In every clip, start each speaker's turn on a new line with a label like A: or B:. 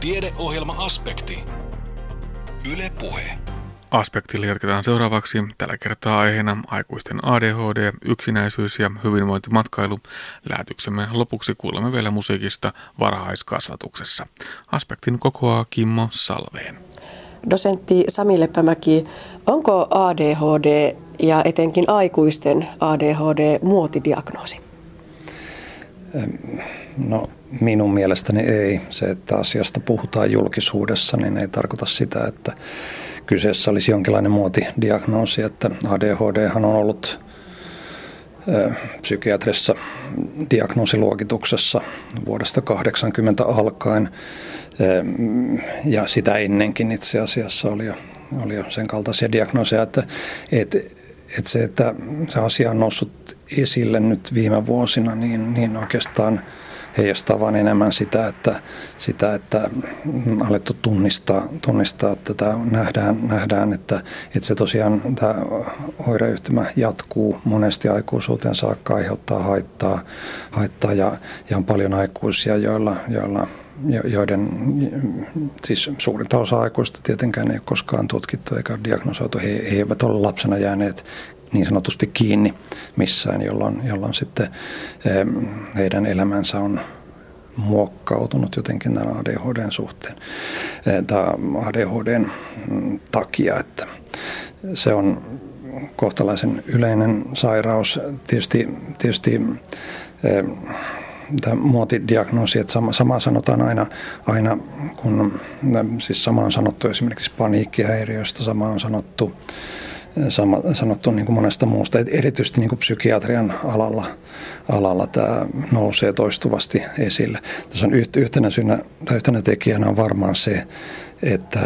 A: Tiedeohjelma-aspekti. Yle Puhe.
B: Aspektilla jatketaan seuraavaksi. Tällä kertaa aiheena aikuisten ADHD, yksinäisyys ja hyvinvointimatkailu. Lähetyksemme lopuksi kuulemme vielä musiikista varhaiskasvatuksessa. Aspektin kokoaa Kimmo Salveen.
C: Dosentti Sami Leppämäki, onko ADHD ja etenkin aikuisten ADHD muotidiagnoosi?
D: No minun mielestäni ei. Se, että asiasta puhutaan julkisuudessa, niin ei tarkoita sitä, että kyseessä olisi jonkinlainen muotidiagnoosi, että ADHD on ollut psykiatrissa diagnoosiluokituksessa vuodesta 80 alkaen ja sitä ennenkin itse asiassa oli jo, oli jo sen kaltaisia diagnooseja, että, että, että se, että se asia on noussut esille nyt viime vuosina, niin, niin oikeastaan – heijastaa vain enemmän sitä, että, sitä, että on alettu tunnistaa, tunnistaa tätä, nähdään, nähdään että, että se tosiaan tämä oireyhtymä jatkuu monesti aikuisuuteen saakka, aiheuttaa haittaa, haittaa ja, ja on paljon aikuisia, joilla, joilla joiden, siis suurinta osa aikuista tietenkään ei ole koskaan tutkittu eikä diagnosoitu. He, he eivät ole lapsena jääneet niin sanotusti kiinni missään, jolloin, jolloin sitten heidän elämänsä on muokkautunut jotenkin tämän ADHDn suhteen, tai ADHDn mm, takia, että se on kohtalaisen yleinen sairaus. Tietysti, tietysti tämä muotidiagnoosi, että sama, sama sanotaan aina, aina kun, siis sama on sanottu esimerkiksi paniikkihäiriöistä, sama on sanottu sama, sanottu niin kuin monesta muusta. Erityisesti niin kuin psykiatrian alalla, alalla tämä nousee toistuvasti esille. Tässä on yhtenä, syynä, tai yhtenä tekijänä on varmaan se, että,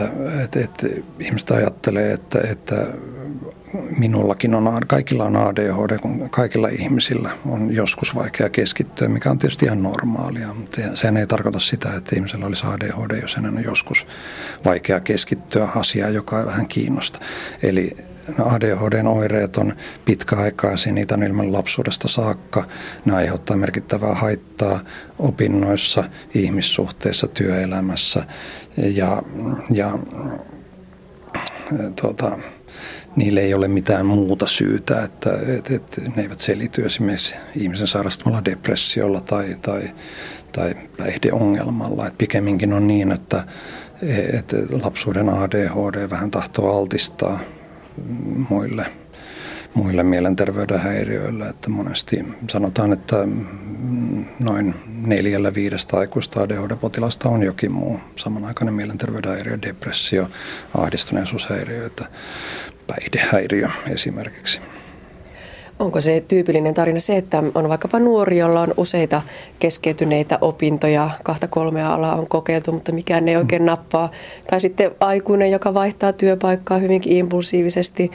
D: että, että ihmiset ajattelee, että, että minullakin on, kaikilla on ADHD, kun kaikilla ihmisillä on joskus vaikea keskittyä, mikä on tietysti ihan normaalia, mutta sehän ei tarkoita sitä, että ihmisellä olisi ADHD, jos hänen on joskus vaikea keskittyä asiaan, joka ei vähän kiinnosta. Eli ADHDn oireet on pitkäaikaisia, niitä on ilman lapsuudesta saakka. Ne aiheuttaa merkittävää haittaa opinnoissa, ihmissuhteissa, työelämässä ja, ja tuota, niille ei ole mitään muuta syytä, että, että, että ne eivät selity esimerkiksi ihmisen sairastamalla depressiolla tai, tai, tai päihdeongelmalla. Että pikemminkin on niin, että, että lapsuuden ADHD vähän tahtoo altistaa muille, muille mielenterveyden häiriöille. Että monesti sanotaan, että noin neljällä viidestä aikuista ADHD-potilasta on jokin muu samanaikainen mielenterveyden häiriö, depressio, ahdistuneisuushäiriö, päihdehäiriö esimerkiksi.
C: Onko se tyypillinen tarina se, että on vaikkapa nuori, jolla on useita keskeytyneitä opintoja, kahta kolmea alaa on kokeiltu, mutta mikään ei oikein nappaa. Tai sitten aikuinen, joka vaihtaa työpaikkaa hyvinkin impulsiivisesti,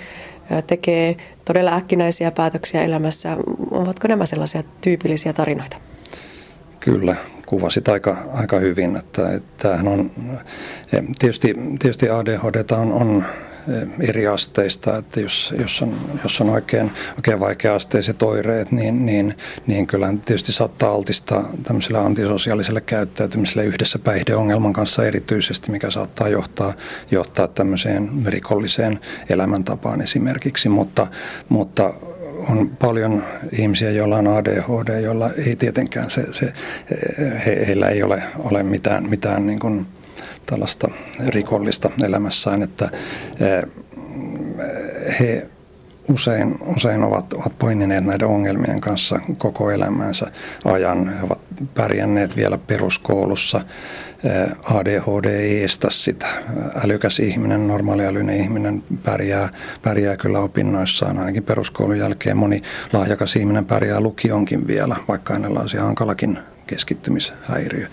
C: tekee todella äkkinäisiä päätöksiä elämässä. Ovatko nämä sellaisia tyypillisiä tarinoita?
D: Kyllä, kuvasit aika, aika hyvin. Että, että on, tietysti, tietysti ADHD on, on eri asteista, että jos, jos, on, jos on oikein, oikein vaikea-asteiset oireet, niin, niin, niin kyllä tietysti saattaa altistaa tämmöiselle antisosiaaliselle käyttäytymiselle yhdessä päihdeongelman kanssa erityisesti, mikä saattaa johtaa, johtaa tämmöiseen rikolliseen elämäntapaan esimerkiksi, mutta, mutta on paljon ihmisiä, joilla on ADHD, joilla ei tietenkään se, se he, heillä ei ole, ole mitään, mitään niin kuin tällaista rikollista elämässään, että eh, he usein, usein ovat, ovat painineet näiden ongelmien kanssa koko elämänsä ajan. He ovat pärjänneet vielä peruskoulussa. Eh, ADHD ei estä sitä. Älykäs ihminen, normaaliälyinen ihminen pärjää, pärjää kyllä opinnoissaan ainakin peruskoulun jälkeen. Moni lahjakas ihminen pärjää lukionkin vielä, vaikka hänellä olisi hankalakin keskittymishäiriö.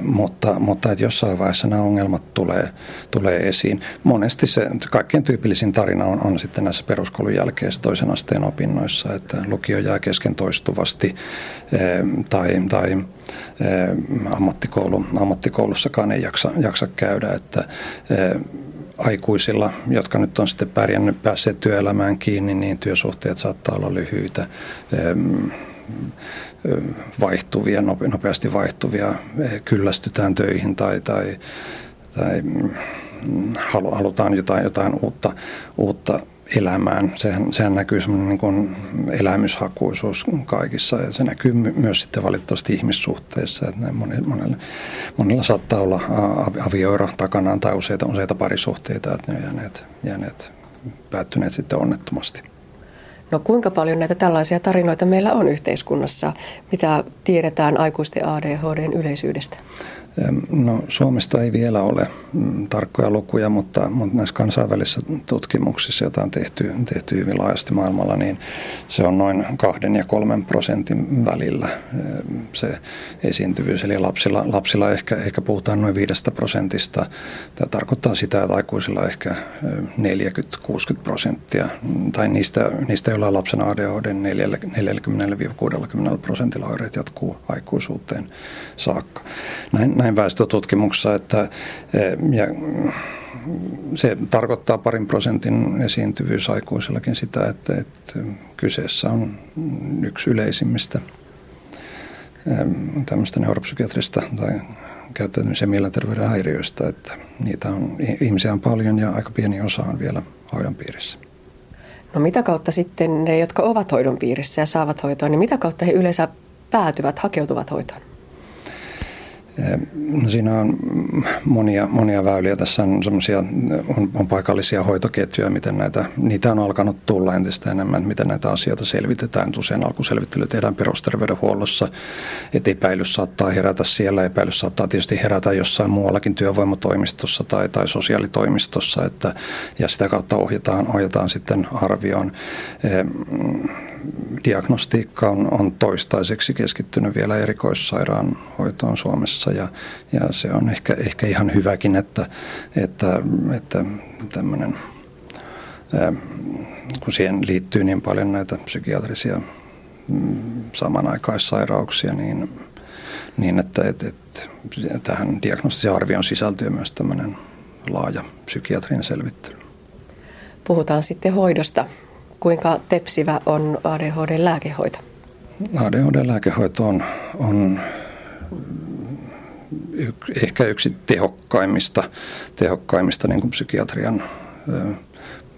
D: Mutta, mutta että jossain vaiheessa nämä ongelmat tulee, tulee esiin. Monesti se kaikkein tyypillisin tarina on, on sitten näissä peruskoulun jälkeisissä toisen asteen opinnoissa, että lukio jää kesken toistuvasti tai, tai ammattikoulu, ammattikoulussakaan ei jaksa, jaksa käydä, että aikuisilla, jotka nyt on sitten pärjännyt, päässeet työelämään kiinni, niin työsuhteet saattaa olla lyhyitä vaihtuvia, nopeasti vaihtuvia, kyllästytään töihin tai, tai, tai mm, halutaan jotain, jotain uutta, uutta elämään. Sehän, sehän näkyy semmoinen niin kuin elämyshakuisuus kaikissa ja se näkyy myös sitten valitettavasti ihmissuhteissa. Että monella, monella, monella saattaa olla avioira takanaan tai useita, useita parisuhteita, että ne on jääneet, jääneet päättyneet sitten onnettomasti.
C: No kuinka paljon näitä tällaisia tarinoita meillä on yhteiskunnassa? Mitä tiedetään aikuisten ADHDn yleisyydestä?
D: No, Suomesta ei vielä ole mm, tarkkoja lukuja, mutta, mutta näissä kansainvälisissä tutkimuksissa, joita on tehty, tehty hyvin laajasti maailmalla, niin se on noin kahden ja kolmen prosentin välillä se esiintyvyys. Eli lapsilla, lapsilla ehkä, ehkä puhutaan noin viidestä prosentista. Tämä tarkoittaa sitä, että aikuisilla ehkä 40-60 prosenttia, tai niistä, niistä joilla on lapsen ADHD 40-60 prosentilla oireet jatkuu aikuisuuteen saakka. Näin, näin väestötutkimuksessa, että eh, ja se tarkoittaa parin prosentin esiintyvyys aikuisellakin sitä, että, että kyseessä on yksi yleisimmistä eh, tämmöistä neuropsykiatrista tai käyttäytymisen mielenterveyden häiriöistä, että niitä on, ihmisiä on paljon ja aika pieni osa on vielä hoidon piirissä.
C: No mitä kautta sitten ne, jotka ovat hoidon piirissä ja saavat hoitoa, niin mitä kautta he yleensä päätyvät, hakeutuvat hoitoon?
D: Siinä on monia, monia väyliä. Tässä on, on, on paikallisia hoitoketjuja, miten näitä, niitä on alkanut tulla entistä enemmän, miten näitä asioita selvitetään. Usein alkuselvittely tehdään perusterveydenhuollossa, että epäilys saattaa herätä siellä, epäilys saattaa tietysti herätä jossain muuallakin työvoimatoimistossa tai, tai sosiaalitoimistossa, että, ja sitä kautta ohjataan, ohjataan sitten arvioon diagnostiikka on, on toistaiseksi keskittynyt vielä erikoissairaanhoitoon Suomessa ja, ja se on ehkä, ehkä ihan hyväkin, että, että, että tämmöinen, kun siihen liittyy niin paljon näitä psykiatrisia mm, samanaikaissairauksia, niin, niin että, että, että tähän diagnostisen arvioon sisältyy myös tämmöinen laaja psykiatrinen selvittely.
C: Puhutaan sitten hoidosta kuinka tepsivä on ADHD-lääkehoito?
D: ADHD-lääkehoito on, on y, ehkä yksi tehokkaimmista, tehokkaimmista niin kuin psykiatrian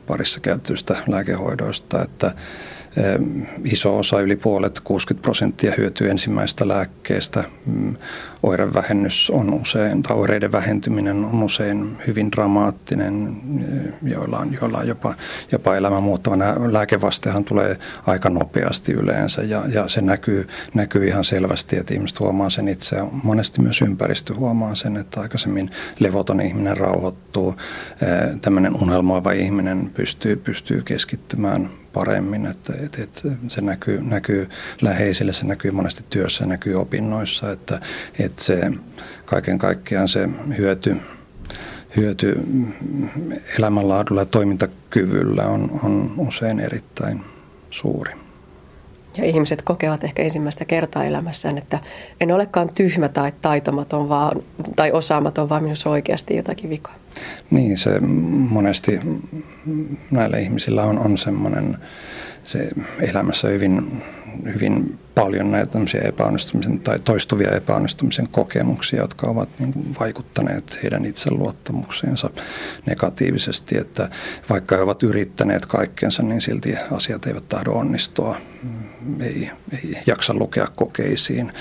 D: parissa käytetyistä lääkehoidoista, että iso osa, yli puolet, 60 prosenttia hyötyy ensimmäistä lääkkeestä. Mm, oirevähennys on usein, tai oireiden vähentyminen on usein hyvin dramaattinen, joilla on, joilla on jopa, jopa elämän muuttava. Lääkevastehan tulee aika nopeasti yleensä ja, ja se näkyy, näkyy ihan selvästi, että ihmiset huomaa sen itse. Monesti myös ympäristö huomaa sen, että aikaisemmin levoton ihminen rauhoittuu, tämmöinen unelmoiva ihminen pystyy, pystyy keskittymään paremmin. Että, että, että se näkyy, näkyy läheisille, se näkyy monesti työssä, näkyy opinnoissa, että, että se kaiken kaikkiaan se hyöty, hyöty elämänlaadulla ja toimintakyvyllä on, on usein erittäin suuri.
C: Ja ihmiset kokevat ehkä ensimmäistä kertaa elämässään, että en olekaan tyhmä tai taitamaton vaan, tai osaamaton, vaan minussa oikeasti jotakin vikaa.
D: Niin, se monesti näillä ihmisillä on, on semmoinen se elämässä hyvin, hyvin paljon näitä epäonnistumisen tai toistuvia epäonnistumisen kokemuksia, jotka ovat niin kuin vaikuttaneet heidän itseluottamukseensa negatiivisesti, että vaikka he ovat yrittäneet kaikkensa, niin silti asiat eivät tahdo onnistua. Ei, ei jaksa lukea kokeisiin,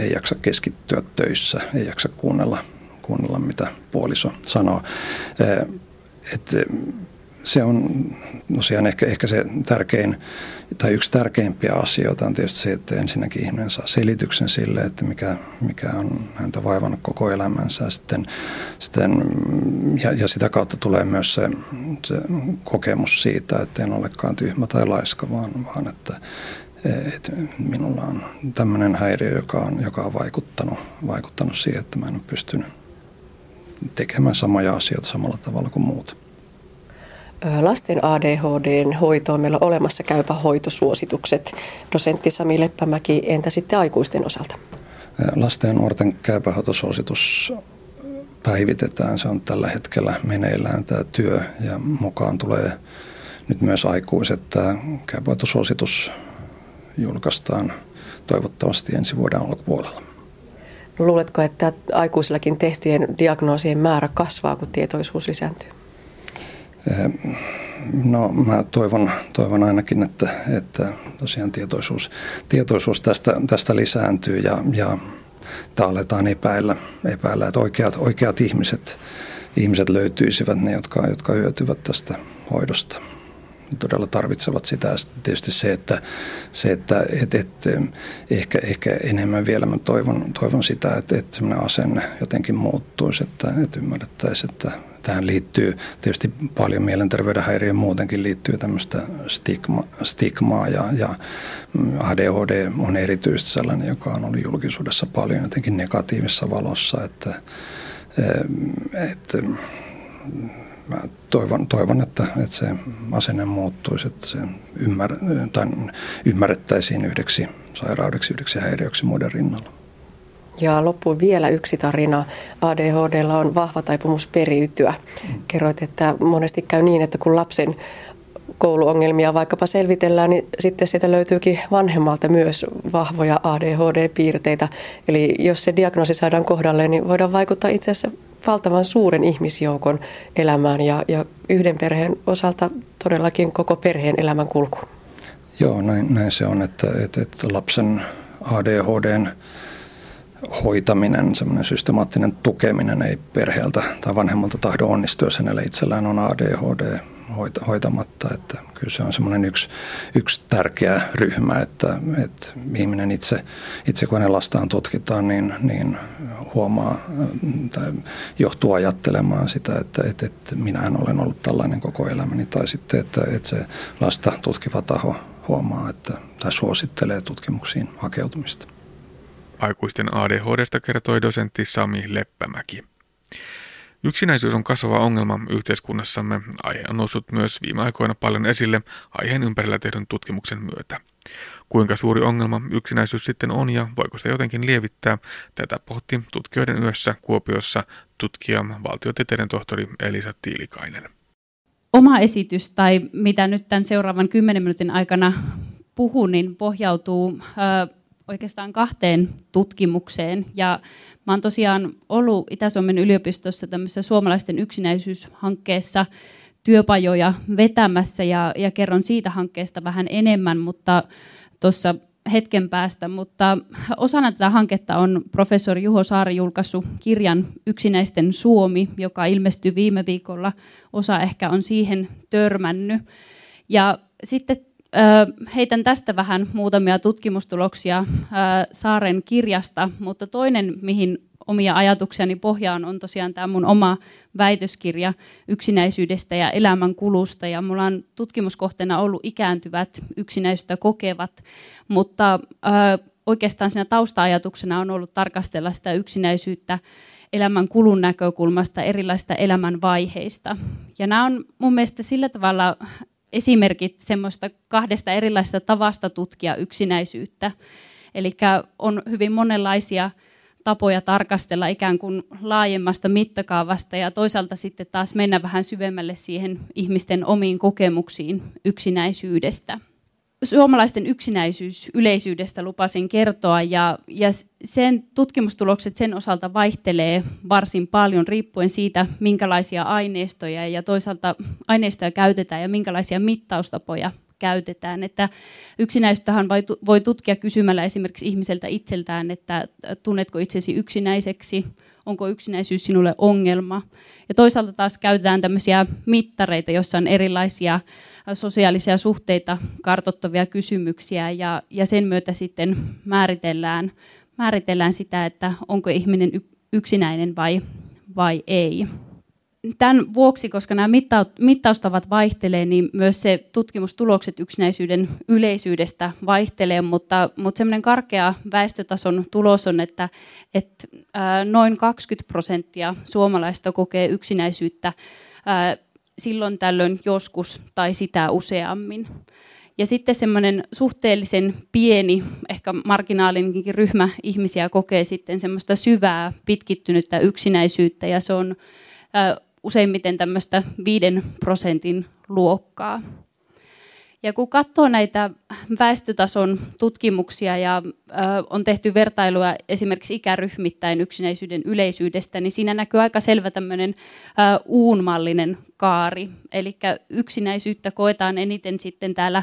D: ei jaksa keskittyä töissä, ei jaksa kuunnella, kuunnella mitä puoliso sanoo. Että se on tosiaan ehkä, ehkä se tärkein tai yksi tärkeimpiä asioita on tietysti se, että ensinnäkin ihminen saa selityksen sille, että mikä, mikä on häntä vaivannut koko elämänsä. Sitten, sitten, ja, ja sitä kautta tulee myös se, se kokemus siitä, että en olekaan tyhmä tai laiska, vaan, vaan että, että minulla on tämmöinen häiriö, joka on, joka on vaikuttanut, vaikuttanut siihen, että mä en ole pystynyt tekemään samoja asioita samalla tavalla kuin muut.
C: Lasten ADHDn hoitoon meillä on olemassa käypä hoitosuositukset. Dosentti Sami Leppämäki, entä sitten aikuisten osalta?
D: Lasten ja nuorten käypähoitosuositus päivitetään. Se on tällä hetkellä meneillään tämä työ ja mukaan tulee nyt myös aikuiset. Tämä käypähoitosuositus julkaistaan toivottavasti ensi vuoden alkupuolella.
C: No, luuletko, että aikuisillakin tehtyjen diagnoosien määrä kasvaa, kun tietoisuus lisääntyy?
D: No mä toivon, toivon ainakin, että, että tosiaan tietoisuus, tietoisuus tästä, tästä lisääntyy ja, ja aletaan epäillä, epäillä, että oikeat, oikeat ihmiset, ihmiset löytyisivät, ne jotka, jotka hyötyvät tästä hoidosta todella tarvitsevat sitä. Sitten tietysti se, että, se, että et, et, ehkä, ehkä enemmän vielä mä toivon, toivon sitä, että, että semmoinen asenne jotenkin muuttuisi, että, että ymmärrettäisiin, että tähän liittyy tietysti paljon mielenterveyden häiriöön muutenkin liittyy tämmöistä stigma, stigmaa ja, ja ADHD on erityisesti sellainen, joka on ollut julkisuudessa paljon jotenkin negatiivisessa valossa, että, että mä toivon, toivon että, että se asenne muuttuisi, että se ymmär, tai ymmärrettäisiin yhdeksi sairaudeksi, yhdeksi häiriöksi muiden rinnalla.
C: Ja loppuun vielä yksi tarina. ADHDlla on vahva taipumus periytyä. Kerroit, että monesti käy niin, että kun lapsen kouluongelmia vaikkapa selvitellään, niin sitten sieltä löytyykin vanhemmalta myös vahvoja ADHD-piirteitä. Eli jos se diagnoosi saadaan kohdalle, niin voidaan vaikuttaa itse asiassa valtavan suuren ihmisjoukon elämään ja, ja yhden perheen osalta todellakin koko perheen elämän kulku.
D: Joo, näin, näin se on, että, että, että lapsen ADHDn hoitaminen, semmoinen systemaattinen tukeminen ei perheeltä tai vanhemmalta tahdo onnistua, jos hänellä itsellään on ADHD hoitamatta. Että kyllä se on semmoinen yksi, yksi tärkeä ryhmä, että, että ihminen itse, itse kun hänen lastaan tutkitaan, niin, niin huomaa tai johtuu ajattelemaan sitä, että, että, että minähän olen ollut tällainen koko elämäni. Tai sitten, että, että se lasta tutkiva taho huomaa että, tai suosittelee tutkimuksiin hakeutumista.
B: Aikuisten ADHDsta kertoi dosentti Sami Leppämäki. Yksinäisyys on kasvava ongelma yhteiskunnassamme. Aihe on noussut myös viime aikoina paljon esille aiheen ympärillä tehdyn tutkimuksen myötä. Kuinka suuri ongelma yksinäisyys sitten on ja voiko se jotenkin lievittää, tätä pohti tutkijoiden yössä Kuopiossa tutkija valtiotieteiden tohtori Elisa Tiilikainen.
E: Oma esitys tai mitä nyt tämän seuraavan kymmenen minuutin aikana puhun, niin pohjautuu oikeastaan kahteen tutkimukseen. Ja mä oon tosiaan ollut Itä-Suomen yliopistossa tämmöisessä suomalaisten yksinäisyyshankkeessa työpajoja vetämässä ja, ja kerron siitä hankkeesta vähän enemmän, mutta tuossa hetken päästä, mutta osana tätä hanketta on professori Juho Saari julkaissut kirjan Yksinäisten Suomi, joka ilmestyi viime viikolla. Osa ehkä on siihen törmännyt. Ja sitten heitän tästä vähän muutamia tutkimustuloksia Saaren kirjasta, mutta toinen, mihin omia ajatuksiani pohjaan, on tosiaan tämä mun oma väitöskirja yksinäisyydestä ja elämän kulusta. Ja mulla on tutkimuskohteena ollut ikääntyvät yksinäisyyttä kokevat, mutta oikeastaan siinä tausta-ajatuksena on ollut tarkastella sitä yksinäisyyttä elämän kulun näkökulmasta erilaisista elämänvaiheista. Ja nämä on mun mielestä sillä tavalla esimerkit semmoista kahdesta erilaisesta tavasta tutkia yksinäisyyttä. Eli on hyvin monenlaisia tapoja tarkastella ikään kuin laajemmasta mittakaavasta ja toisaalta sitten taas mennä vähän syvemmälle siihen ihmisten omiin kokemuksiin yksinäisyydestä suomalaisten yksinäisyys yleisyydestä lupasin kertoa ja, ja sen tutkimustulokset sen osalta vaihtelee varsin paljon riippuen siitä, minkälaisia aineistoja ja toisaalta aineistoja käytetään ja minkälaisia mittaustapoja käytetään. Että yksinäisyyttähän voi tutkia kysymällä esimerkiksi ihmiseltä itseltään, että tunnetko itsesi yksinäiseksi, onko yksinäisyys sinulle ongelma. Ja toisaalta taas käytetään tämmöisiä mittareita, joissa on erilaisia sosiaalisia suhteita kartottavia kysymyksiä ja, ja sen myötä sitten määritellään, määritellään sitä, että onko ihminen yksinäinen vai, vai ei tämän vuoksi, koska nämä mittaustavat vaihtelee, niin myös se tutkimustulokset yksinäisyyden yleisyydestä vaihtelee, mutta, mutta semmoinen karkea väestötason tulos on, että, että noin 20 prosenttia suomalaista kokee yksinäisyyttä silloin tällöin joskus tai sitä useammin. Ja sitten semmoinen suhteellisen pieni, ehkä marginaalininkin ryhmä ihmisiä kokee sitten semmoista syvää, pitkittynyttä yksinäisyyttä, ja se on useimmiten tämmöistä viiden prosentin luokkaa. Ja kun katsoo näitä väestötason tutkimuksia ja ö, on tehty vertailua esimerkiksi ikäryhmittäin yksinäisyyden yleisyydestä, niin siinä näkyy aika selvä tämmöinen uunmallinen kaari. Eli yksinäisyyttä koetaan eniten sitten täällä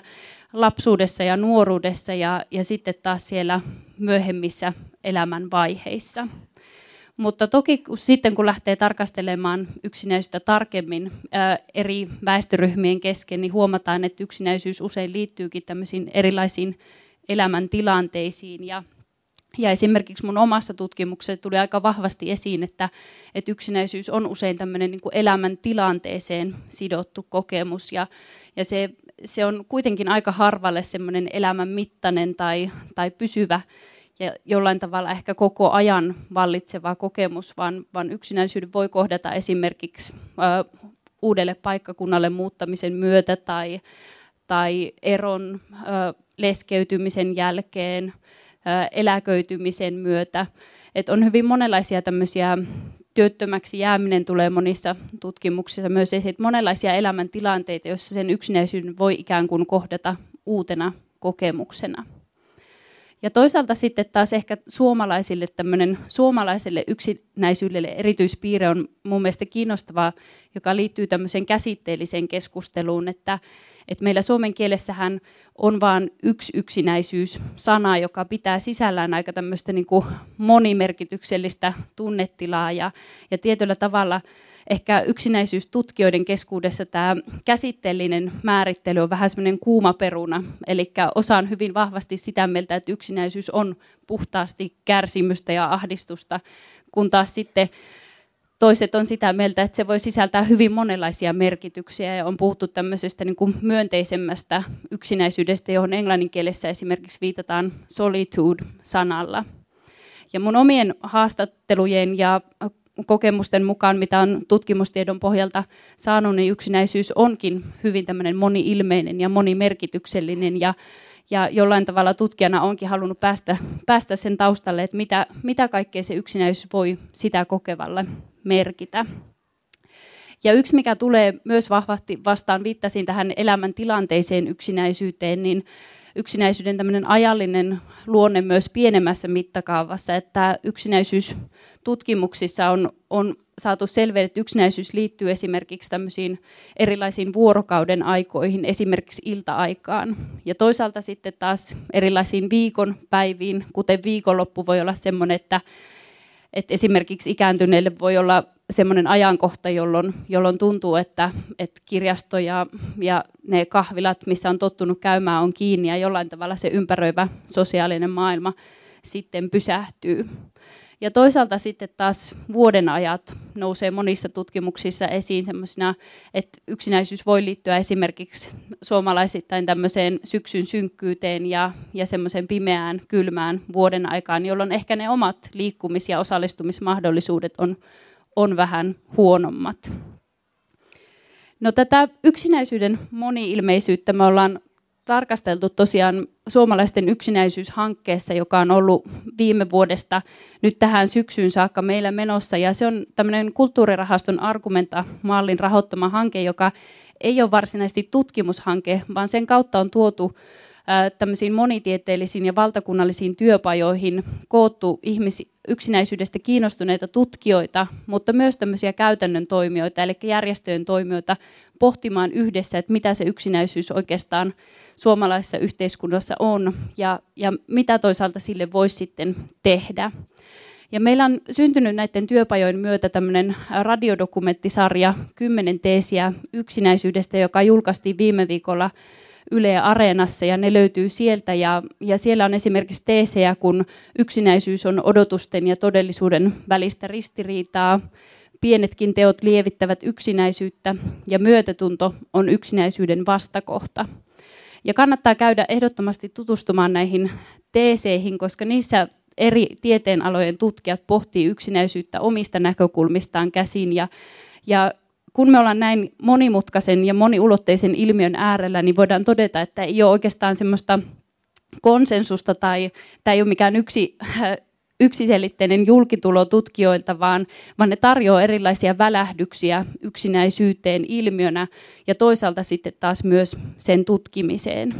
E: lapsuudessa ja nuoruudessa ja, ja sitten taas siellä myöhemmissä elämän vaiheissa. Mutta toki sitten kun lähtee tarkastelemaan yksinäisyyttä tarkemmin ää, eri väestöryhmien kesken, niin huomataan, että yksinäisyys usein liittyykin tämmöisiin erilaisiin elämäntilanteisiin. Ja, ja esimerkiksi mun omassa tutkimuksessa tuli aika vahvasti esiin, että, että yksinäisyys on usein tämmöinen niin elämäntilanteeseen sidottu kokemus. Ja, ja se, se on kuitenkin aika harvalle semmoinen elämän mittainen tai, tai pysyvä ja jollain tavalla ehkä koko ajan vallitseva kokemus, vaan, vaan yksinäisyyden voi kohdata esimerkiksi ö, uudelle paikkakunnalle muuttamisen myötä tai, tai eron ö, leskeytymisen jälkeen, ö, eläköitymisen myötä. Et on hyvin monenlaisia tämmöisiä työttömäksi jääminen tulee monissa tutkimuksissa myös esiin, monenlaisia elämäntilanteita, joissa sen yksinäisyyden voi ikään kuin kohdata uutena kokemuksena. Ja toisaalta sitten taas ehkä suomalaisille tämmöinen suomalaiselle yksinäisyydelle erityispiirre on mun mielestä kiinnostavaa, joka liittyy tämmöiseen käsitteelliseen keskusteluun, että, että meillä suomen kielessähän on vain yksi yksinäisyys-sana, joka pitää sisällään aika tämmöistä niin kuin monimerkityksellistä tunnetilaa ja, ja tietyllä tavalla – ehkä yksinäisyystutkijoiden keskuudessa tämä käsitteellinen määrittely on vähän semmoinen kuuma peruna. Eli osa on hyvin vahvasti sitä mieltä, että yksinäisyys on puhtaasti kärsimystä ja ahdistusta, kun taas sitten toiset on sitä mieltä, että se voi sisältää hyvin monenlaisia merkityksiä ja on puhuttu tämmöisestä niin kuin myönteisemmästä yksinäisyydestä, johon englanninkielessä esimerkiksi viitataan solitude-sanalla. Ja mun omien haastattelujen ja kokemusten mukaan, mitä on tutkimustiedon pohjalta saanut, niin yksinäisyys onkin hyvin tämmöinen moni-ilmeinen ja monimerkityksellinen ja, ja jollain tavalla tutkijana onkin halunnut päästä, päästä sen taustalle, että mitä, mitä kaikkea se yksinäisyys voi sitä kokevalle merkitä. Ja yksi, mikä tulee myös vahvasti vastaan, viittasin tähän elämäntilanteiseen yksinäisyyteen, niin yksinäisyyden tämmöinen ajallinen luonne myös pienemmässä mittakaavassa, että yksinäisyys tutkimuksissa on, on saatu selville, että yksinäisyys liittyy esimerkiksi tämmöisiin erilaisiin vuorokauden aikoihin, esimerkiksi ilta-aikaan. Ja toisaalta sitten taas erilaisiin viikonpäiviin, kuten viikonloppu voi olla semmoinen, että, että esimerkiksi ikääntyneille voi olla semmoinen ajankohta, jolloin, jolloin tuntuu, että, että kirjasto ja, ja ne kahvilat, missä on tottunut käymään, on kiinni ja jollain tavalla se ympäröivä sosiaalinen maailma sitten pysähtyy. Ja toisaalta sitten taas vuoden ajat nousee monissa tutkimuksissa esiin semmoisena, että yksinäisyys voi liittyä esimerkiksi suomalaisittain tämmöiseen syksyn synkkyyteen ja, ja semmoiseen pimeään, kylmään vuoden aikaan, jolloin ehkä ne omat liikkumis- ja osallistumismahdollisuudet on, on vähän huonommat. No tätä yksinäisyyden moni-ilmeisyyttä me ollaan tarkasteltu tosiaan suomalaisten yksinäisyyshankkeessa, joka on ollut viime vuodesta nyt tähän syksyyn saakka meillä menossa. Ja se on tämmöinen kulttuurirahaston Argumenta-mallin rahoittama hanke, joka ei ole varsinaisesti tutkimushanke, vaan sen kautta on tuotu tämmöisiin monitieteellisiin ja valtakunnallisiin työpajoihin koottu ihmisi, yksinäisyydestä kiinnostuneita tutkijoita, mutta myös tämmöisiä käytännön toimijoita, eli järjestöjen toimijoita pohtimaan yhdessä, että mitä se yksinäisyys oikeastaan suomalaisessa yhteiskunnassa on ja, ja mitä toisaalta sille voisi sitten tehdä. Ja meillä on syntynyt näiden työpajojen myötä tämmöinen radiodokumenttisarja 10 teesiä yksinäisyydestä, joka julkaistiin viime viikolla Yle Areenassa ja ne löytyy sieltä. Ja, ja siellä on esimerkiksi teesejä, kun yksinäisyys on odotusten ja todellisuuden välistä ristiriitaa, pienetkin teot lievittävät yksinäisyyttä ja myötätunto on yksinäisyyden vastakohta. Ja kannattaa käydä ehdottomasti tutustumaan näihin teeseihin, koska niissä eri tieteenalojen tutkijat pohtii yksinäisyyttä omista näkökulmistaan käsin. Ja, ja kun me ollaan näin monimutkaisen ja moniulotteisen ilmiön äärellä, niin voidaan todeta, että ei ole oikeastaan semmoista konsensusta tai tämä ei ole mikään yksi, yksiselitteinen julkitulo tutkijoilta, vaan, vaan ne tarjoaa erilaisia välähdyksiä yksinäisyyteen ilmiönä ja toisaalta sitten taas myös sen tutkimiseen.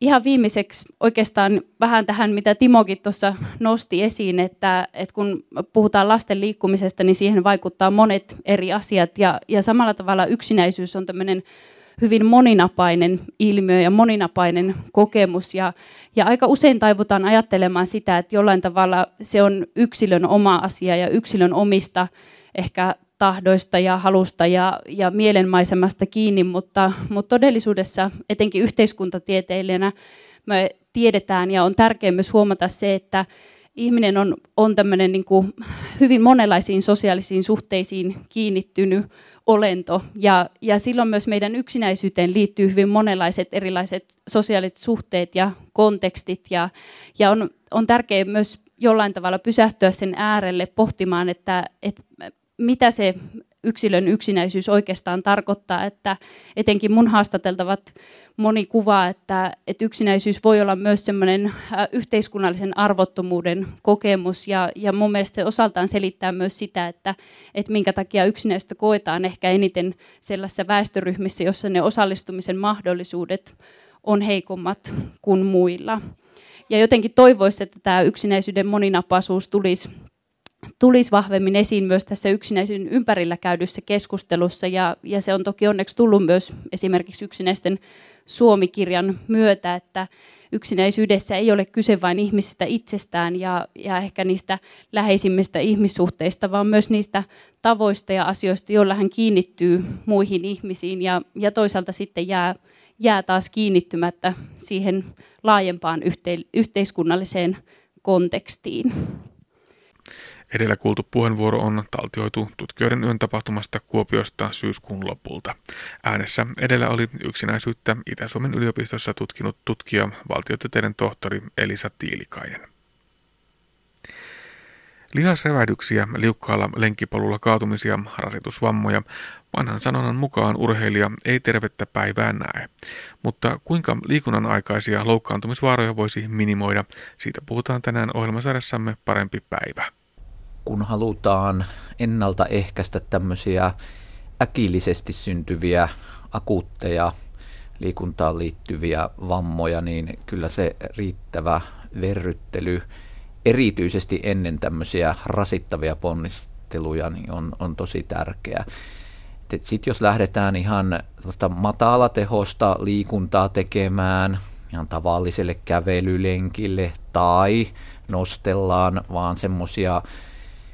E: Ihan viimeiseksi oikeastaan vähän tähän, mitä Timokin tuossa nosti esiin, että, että kun puhutaan lasten liikkumisesta, niin siihen vaikuttaa monet eri asiat ja, ja samalla tavalla yksinäisyys on tämmöinen hyvin moninapainen ilmiö ja moninapainen kokemus. Ja, ja aika usein taivutaan ajattelemaan sitä, että jollain tavalla se on yksilön oma asia ja yksilön omista ehkä tahdoista ja halusta ja, ja mielenmaisemasta kiinni, mutta, mutta todellisuudessa etenkin yhteiskuntatieteilijänä me tiedetään ja on tärkeää myös huomata se, että ihminen on, on tämmöinen niin kuin hyvin monenlaisiin sosiaalisiin suhteisiin kiinnittynyt olento. Ja, ja silloin myös meidän yksinäisyyteen liittyy hyvin monenlaiset erilaiset sosiaaliset suhteet ja kontekstit. Ja, ja on, on tärkeää myös jollain tavalla pysähtyä sen äärelle pohtimaan, että, että mitä se yksilön yksinäisyys oikeastaan tarkoittaa, että etenkin mun haastateltavat moni kuvaa, että, että yksinäisyys voi olla myös semmoinen äh, yhteiskunnallisen arvottomuuden kokemus ja, ja mun mielestä se osaltaan selittää myös sitä, että, että minkä takia yksinäistä koetaan ehkä eniten sellaisissa väestöryhmissä, jossa ne osallistumisen mahdollisuudet on heikommat kuin muilla. Ja jotenkin toivoisi, että tämä yksinäisyyden moninapaisuus tulisi tulisi vahvemmin esiin myös tässä yksinäisyyden ympärillä käydyssä keskustelussa. Ja, ja se on toki onneksi tullut myös esimerkiksi yksinäisten Suomikirjan myötä, että yksinäisyydessä ei ole kyse vain ihmisistä itsestään ja, ja ehkä niistä läheisimmistä ihmissuhteista, vaan myös niistä tavoista ja asioista, joilla hän kiinnittyy muihin ihmisiin ja, ja toisaalta sitten jää, jää taas kiinnittymättä siihen laajempaan yhte, yhteiskunnalliseen kontekstiin.
B: Edellä kuultu puheenvuoro on taltioitu tutkijoiden yön tapahtumasta Kuopiosta syyskuun lopulta. Äänessä edellä oli yksinäisyyttä Itä-Suomen yliopistossa tutkinut tutkija, valtiotieteiden tohtori Elisa Tiilikainen. Lihasrevähdyksiä, liukkaalla lenkkipolulla kaatumisia, rasitusvammoja. Vanhan sanonnan mukaan urheilija ei tervettä päivää näe. Mutta kuinka liikunnan aikaisia loukkaantumisvaaroja voisi minimoida, siitä puhutaan tänään ohjelmasarjassamme Parempi päivä
F: kun halutaan ennaltaehkäistä tämmöisiä äkillisesti syntyviä akuutteja liikuntaan liittyviä vammoja, niin kyllä se riittävä verryttely erityisesti ennen tämmöisiä rasittavia ponnisteluja niin on, on tosi tärkeää. Sitten jos lähdetään ihan matalatehosta liikuntaa tekemään, ihan tavalliselle kävelylenkille tai nostellaan vaan semmoisia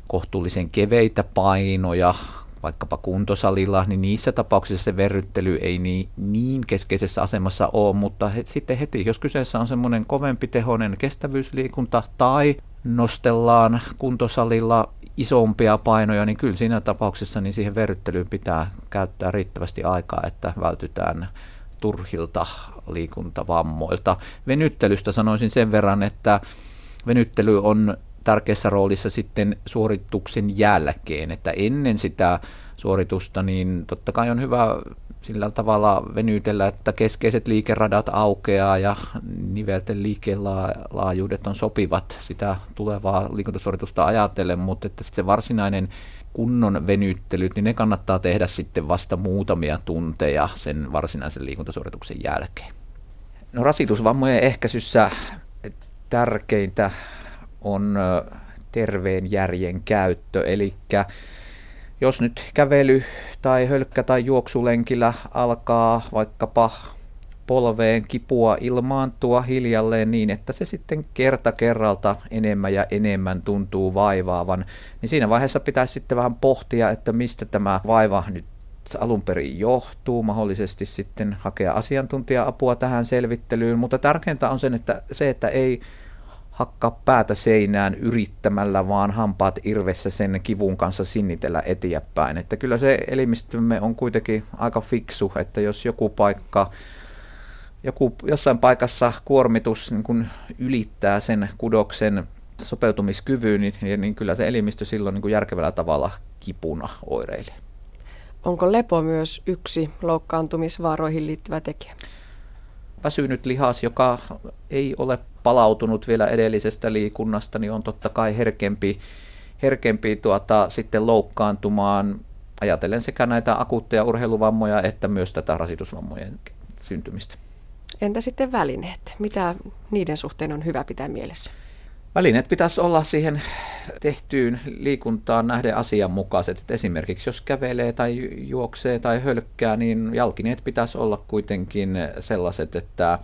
F: kohtuullisen keveitä painoja, vaikkapa kuntosalilla, niin niissä tapauksissa se verryttely ei niin, niin keskeisessä asemassa ole, mutta he, sitten heti, jos kyseessä on semmoinen kovempi tehoinen kestävyysliikunta tai nostellaan kuntosalilla isompia painoja, niin kyllä siinä tapauksessa niin siihen verryttelyyn pitää käyttää riittävästi aikaa, että vältytään turhilta liikuntavammoilta. Venyttelystä sanoisin sen verran, että venyttely on tärkeässä roolissa sitten suorituksen jälkeen, että ennen sitä suoritusta niin totta kai on hyvä sillä tavalla venytellä, että keskeiset liikeradat aukeaa ja nivelten liikelaajuudet on sopivat sitä tulevaa liikuntasuoritusta ajatellen, mutta että se varsinainen kunnon venyttelyt, niin ne kannattaa tehdä sitten vasta muutamia tunteja sen varsinaisen liikuntasuorituksen jälkeen. No rasitusvammojen ehkäisyssä tärkeintä on terveen järjen käyttö. Eli jos nyt kävely tai hölkkä tai juoksulenkillä alkaa vaikkapa polveen kipua ilmaantua hiljalleen niin, että se sitten kerta kerralta enemmän ja enemmän tuntuu vaivaavan, niin siinä vaiheessa pitäisi sitten vähän pohtia, että mistä tämä vaiva nyt alun perin johtuu, mahdollisesti sitten hakea asiantuntija-apua tähän selvittelyyn, mutta tärkeintä on sen, että se, että ei hakkaa päätä seinään yrittämällä, vaan hampaat irvessä sen kivun kanssa sinnitellä eteenpäin. Että kyllä se elimistömme on kuitenkin aika fiksu, että jos joku paikka, joku, jossain paikassa kuormitus niin kun ylittää sen kudoksen sopeutumiskyvyn, niin, niin kyllä se elimistö silloin niin järkevällä tavalla kipuna oireilee.
C: Onko lepo myös yksi loukkaantumisvaaroihin liittyvä tekijä?
F: Väsynyt lihas, joka ei ole palautunut vielä edellisestä liikunnasta, niin on totta kai herkempi, herkempi tuota, sitten loukkaantumaan ajatellen sekä näitä akuutteja urheiluvammoja että myös tätä rasitusvammojen syntymistä.
C: Entä sitten välineet? Mitä niiden suhteen on hyvä pitää mielessä?
F: Välineet pitäisi olla siihen tehtyyn liikuntaan nähden asianmukaiset. Että esimerkiksi jos kävelee tai juoksee tai hölkkää, niin jalkineet pitäisi olla kuitenkin sellaiset, että,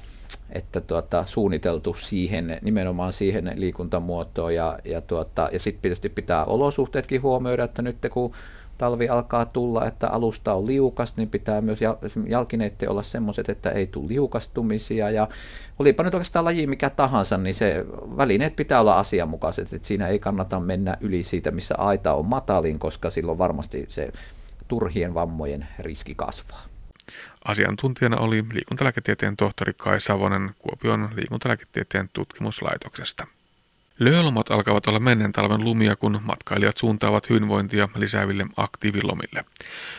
F: että tuota, suunniteltu siihen, nimenomaan siihen liikuntamuotoon. Ja, ja, tuota, ja sitten tietysti pitää olosuhteetkin huomioida, että nyt kun talvi alkaa tulla, että alusta on liukas, niin pitää myös jalkineiden olla semmoiset, että ei tule liukastumisia. Ja olipa nyt oikeastaan laji mikä tahansa, niin se välineet pitää olla asianmukaiset, että siinä ei kannata mennä yli siitä, missä aita on matalin, koska silloin varmasti se turhien vammojen riski kasvaa.
B: Asiantuntijana oli liikuntalääketieteen tohtori Kai Savonen Kuopion liikuntalääketieteen tutkimuslaitoksesta. Lyölomat alkavat olla menneen talven lumia, kun matkailijat suuntaavat hyvinvointia lisääville aktiivilomille.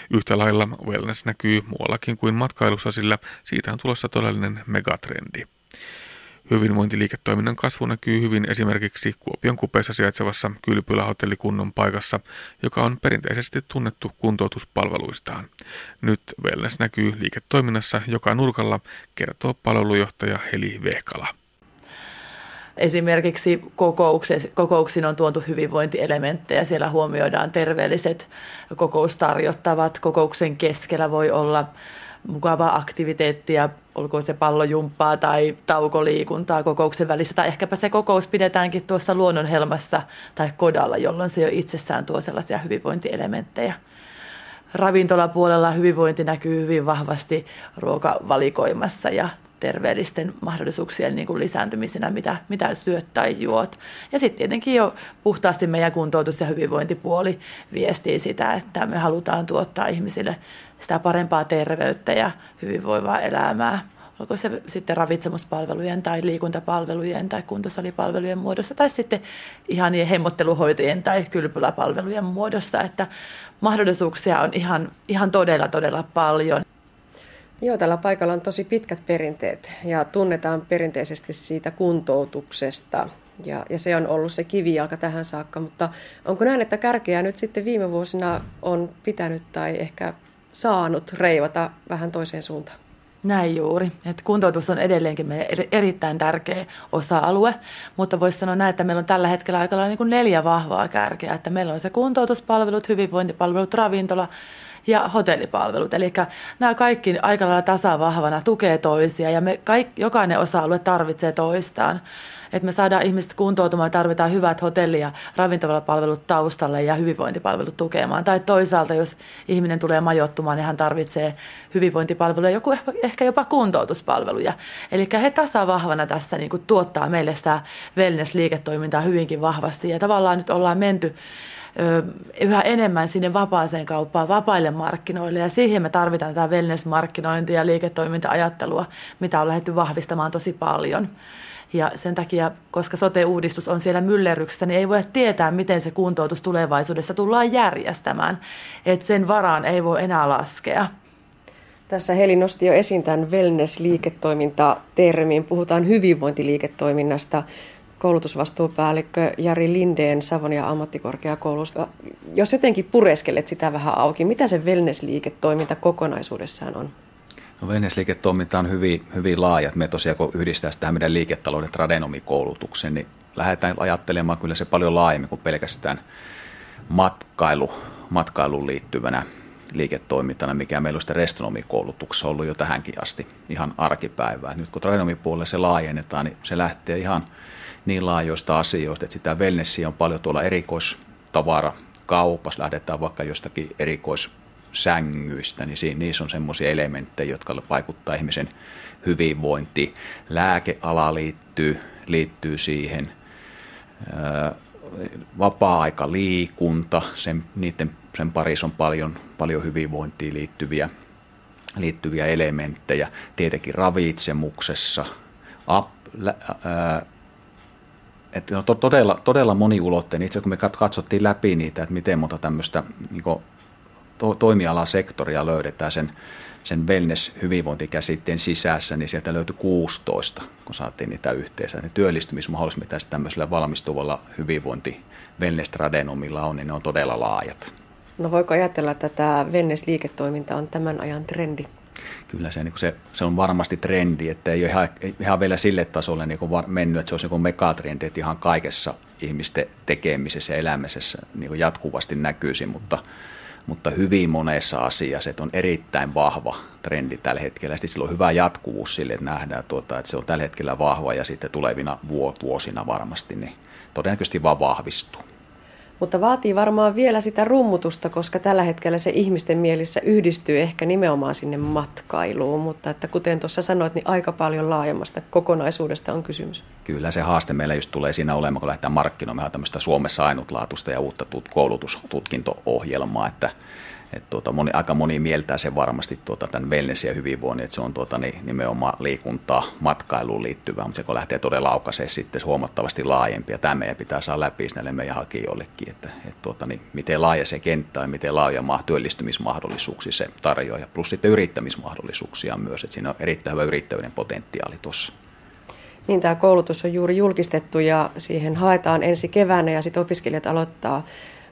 B: Yhtä lailla wellness näkyy muuallakin kuin matkailussa, sillä siitä on tulossa todellinen megatrendi. Hyvinvointiliiketoiminnan kasvu näkyy hyvin esimerkiksi Kuopion kupeessa sijaitsevassa kylpylähotellikunnon paikassa, joka on perinteisesti tunnettu kuntoutuspalveluistaan. Nyt wellness näkyy liiketoiminnassa joka nurkalla, kertoo palvelujohtaja Heli Vehkala.
G: Esimerkiksi kokouksiin on tuotu hyvinvointielementtejä. Siellä huomioidaan terveelliset kokoustarjottavat. Kokouksen keskellä voi olla mukavaa aktiviteettia, olkoon se pallojumppaa tai taukoliikuntaa kokouksen välissä, tai ehkäpä se kokous pidetäänkin tuossa luonnonhelmassa tai kodalla, jolloin se jo itsessään tuo sellaisia hyvinvointielementtejä. Ravintolapuolella hyvinvointi näkyy hyvin vahvasti ruokavalikoimassa ja terveellisten mahdollisuuksien niin kuin lisääntymisenä, mitä, mitä syöt tai juot. Ja sitten tietenkin jo puhtaasti meidän kuntoutus- ja hyvinvointipuoli viestii sitä, että me halutaan tuottaa ihmisille sitä parempaa terveyttä ja hyvinvoivaa elämää. Onko se sitten ravitsemuspalvelujen tai liikuntapalvelujen tai kuntosalipalvelujen muodossa tai sitten ihan hemmotteluhoitojen tai kylpyläpalvelujen muodossa, että mahdollisuuksia on ihan, ihan todella, todella paljon.
C: Joo, tällä paikalla on tosi pitkät perinteet ja tunnetaan perinteisesti siitä kuntoutuksesta. Ja, ja se on ollut se kivijalka tähän saakka, mutta onko näin, että kärkeä nyt sitten viime vuosina on pitänyt tai ehkä saanut reivata vähän toiseen suuntaan?
G: Näin juuri. Että kuntoutus on edelleenkin meidän erittäin tärkeä osa-alue, mutta voisi sanoa näin, että meillä on tällä hetkellä aika niin neljä vahvaa kärkeä. Että meillä on se kuntoutuspalvelut, hyvinvointipalvelut, ravintola ja hotellipalvelut. Eli nämä kaikki aika lailla tasavahvana tukee toisia ja me kaikki, jokainen osa-alue tarvitsee toistaan. Että me saadaan ihmiset kuntoutumaan, tarvitaan hyvät hotelli- ja ravintolapalvelut taustalle ja hyvinvointipalvelut tukemaan. Tai toisaalta, jos ihminen tulee majoittumaan, niin hän tarvitsee hyvinvointipalveluja, joku ehkä jopa kuntoutuspalveluja. Eli he tasavahvana tässä niin kuin tuottaa meille sitä wellness-liiketoimintaa hyvinkin vahvasti. Ja tavallaan nyt ollaan menty yhä enemmän sinne vapaaseen kauppaan, vapaille markkinoille. Ja siihen me tarvitaan tätä wellness-markkinointia ja liiketoiminta-ajattelua, mitä on lähdetty vahvistamaan tosi paljon. Ja sen takia, koska sote-uudistus on siellä myllerryksessä, niin ei voi tietää, miten se kuntoutus tulevaisuudessa tullaan järjestämään. Että sen varaan ei voi enää laskea.
C: Tässä Heli nosti jo esiin tämän wellness-liiketoiminta-termin. Puhutaan hyvinvointiliiketoiminnasta koulutusvastuupäällikkö Jari Lindeen Savonia ammattikorkeakoulusta. Jos jotenkin pureskelet sitä vähän auki, mitä se wellness-liiketoiminta kokonaisuudessaan on?
H: No wellness-liiketoiminta on hyvin, hyvin laaja. Me tosiaan kun yhdistää tähän meidän liiketalouden tradenomikoulutuksen, niin lähdetään ajattelemaan kyllä se paljon laajemmin kuin pelkästään matkailu, matkailuun liittyvänä liiketoimintana, mikä meillä on sitten restonomikoulutuksessa ollut jo tähänkin asti ihan arkipäivää. Nyt kun tradenomipuolelle se laajennetaan, niin se lähtee ihan niin laajoista asioista, että sitä wellnessia on paljon tuolla erikoistavara kaupassa, lähdetään vaikka jostakin erikoissängyistä, niin niissä on semmoisia elementtejä, jotka vaikuttaa ihmisen hyvinvointiin. Lääkeala liittyy, liittyy siihen, vapaa-aika, liikunta, sen, niiden, sen parissa on paljon, paljon hyvinvointiin liittyviä, liittyviä elementtejä. Tietenkin ravitsemuksessa, ap, lä, ää, että on todella, todella moniulotteinen. Itse kun me katsottiin läpi niitä, että miten monta tämmöistä niin to, toimialasektoria löydetään sen, sen wellness-hyvinvointikäsitteen sisässä, niin sieltä löytyi 16, kun saatiin niitä yhteensä. Ne työllistymismahdollisuudet, mitä tämmöisellä valmistuvalla hyvinvointi wellness-tradenomilla on, niin ne on todella laajat.
C: No voiko ajatella, että tämä wellness-liiketoiminta on tämän ajan trendi?
H: Kyllä se, niin se, se on varmasti trendi, että ei ole ihan, ihan vielä sille tasolle niin var, mennyt, että se olisi niin megatrendi, että ihan kaikessa ihmisten tekemisessä ja elämisessä niin jatkuvasti näkyisi, mutta, mutta hyvin monessa asiassa että on erittäin vahva trendi tällä hetkellä. Sitten sillä on hyvä jatkuvuus sille, että nähdään, tuota, että se on tällä hetkellä vahva ja sitten tulevina vuosina varmasti niin todennäköisesti vaan vahvistuu.
C: Mutta vaatii varmaan vielä sitä rummutusta, koska tällä hetkellä se ihmisten mielissä yhdistyy ehkä nimenomaan sinne matkailuun. Mutta että kuten tuossa sanoit, niin aika paljon laajemmasta kokonaisuudesta on kysymys.
H: Kyllä se haaste meillä just tulee siinä olemaan, kun lähdetään markkinoimaan tämmöistä Suomessa ainutlaatuista ja uutta koulutustutkinto-ohjelmaa, että et tuota, moni, aika moni mieltää sen varmasti tuota, tämän wellness ja hyvinvoinnin, että se on tuota, niin, nimenomaan liikuntaa, matkailuun liittyvää, mutta se kun lähtee todella aukaisee sitten huomattavasti laajempi, ja tämä meidän pitää saada läpi näille meidän hakijoillekin, että, että tuota, niin, miten laaja se kenttä on, miten laaja maa työllistymismahdollisuuksia se tarjoaa, ja plus sitten yrittämismahdollisuuksia myös, että siinä on erittäin hyvä yrittäjyyden potentiaali tuossa.
C: Niin, tämä koulutus on juuri julkistettu ja siihen haetaan ensi keväänä ja sitten opiskelijat aloittaa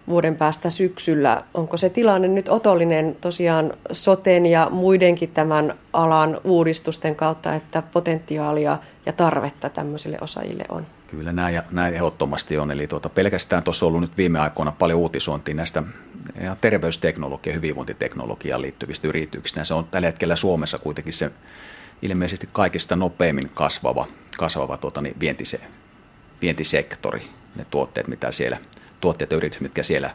C: vuoden päästä syksyllä. Onko se tilanne nyt otollinen tosiaan soten ja muidenkin tämän alan uudistusten kautta, että potentiaalia ja tarvetta tämmöisille osaajille on?
H: Kyllä näin, näin ehdottomasti on. Eli tuota, pelkästään tuossa on ollut nyt viime aikoina paljon uutisointia näistä terveysteknologia- ja hyvinvointiteknologiaan liittyvistä yrityksistä. Se on tällä hetkellä Suomessa kuitenkin se ilmeisesti kaikista nopeimmin kasvava, kasvava tuota, niin vientise, vientisektori, ne tuotteet, mitä siellä – tuotteet ja yritykset, mitkä siellä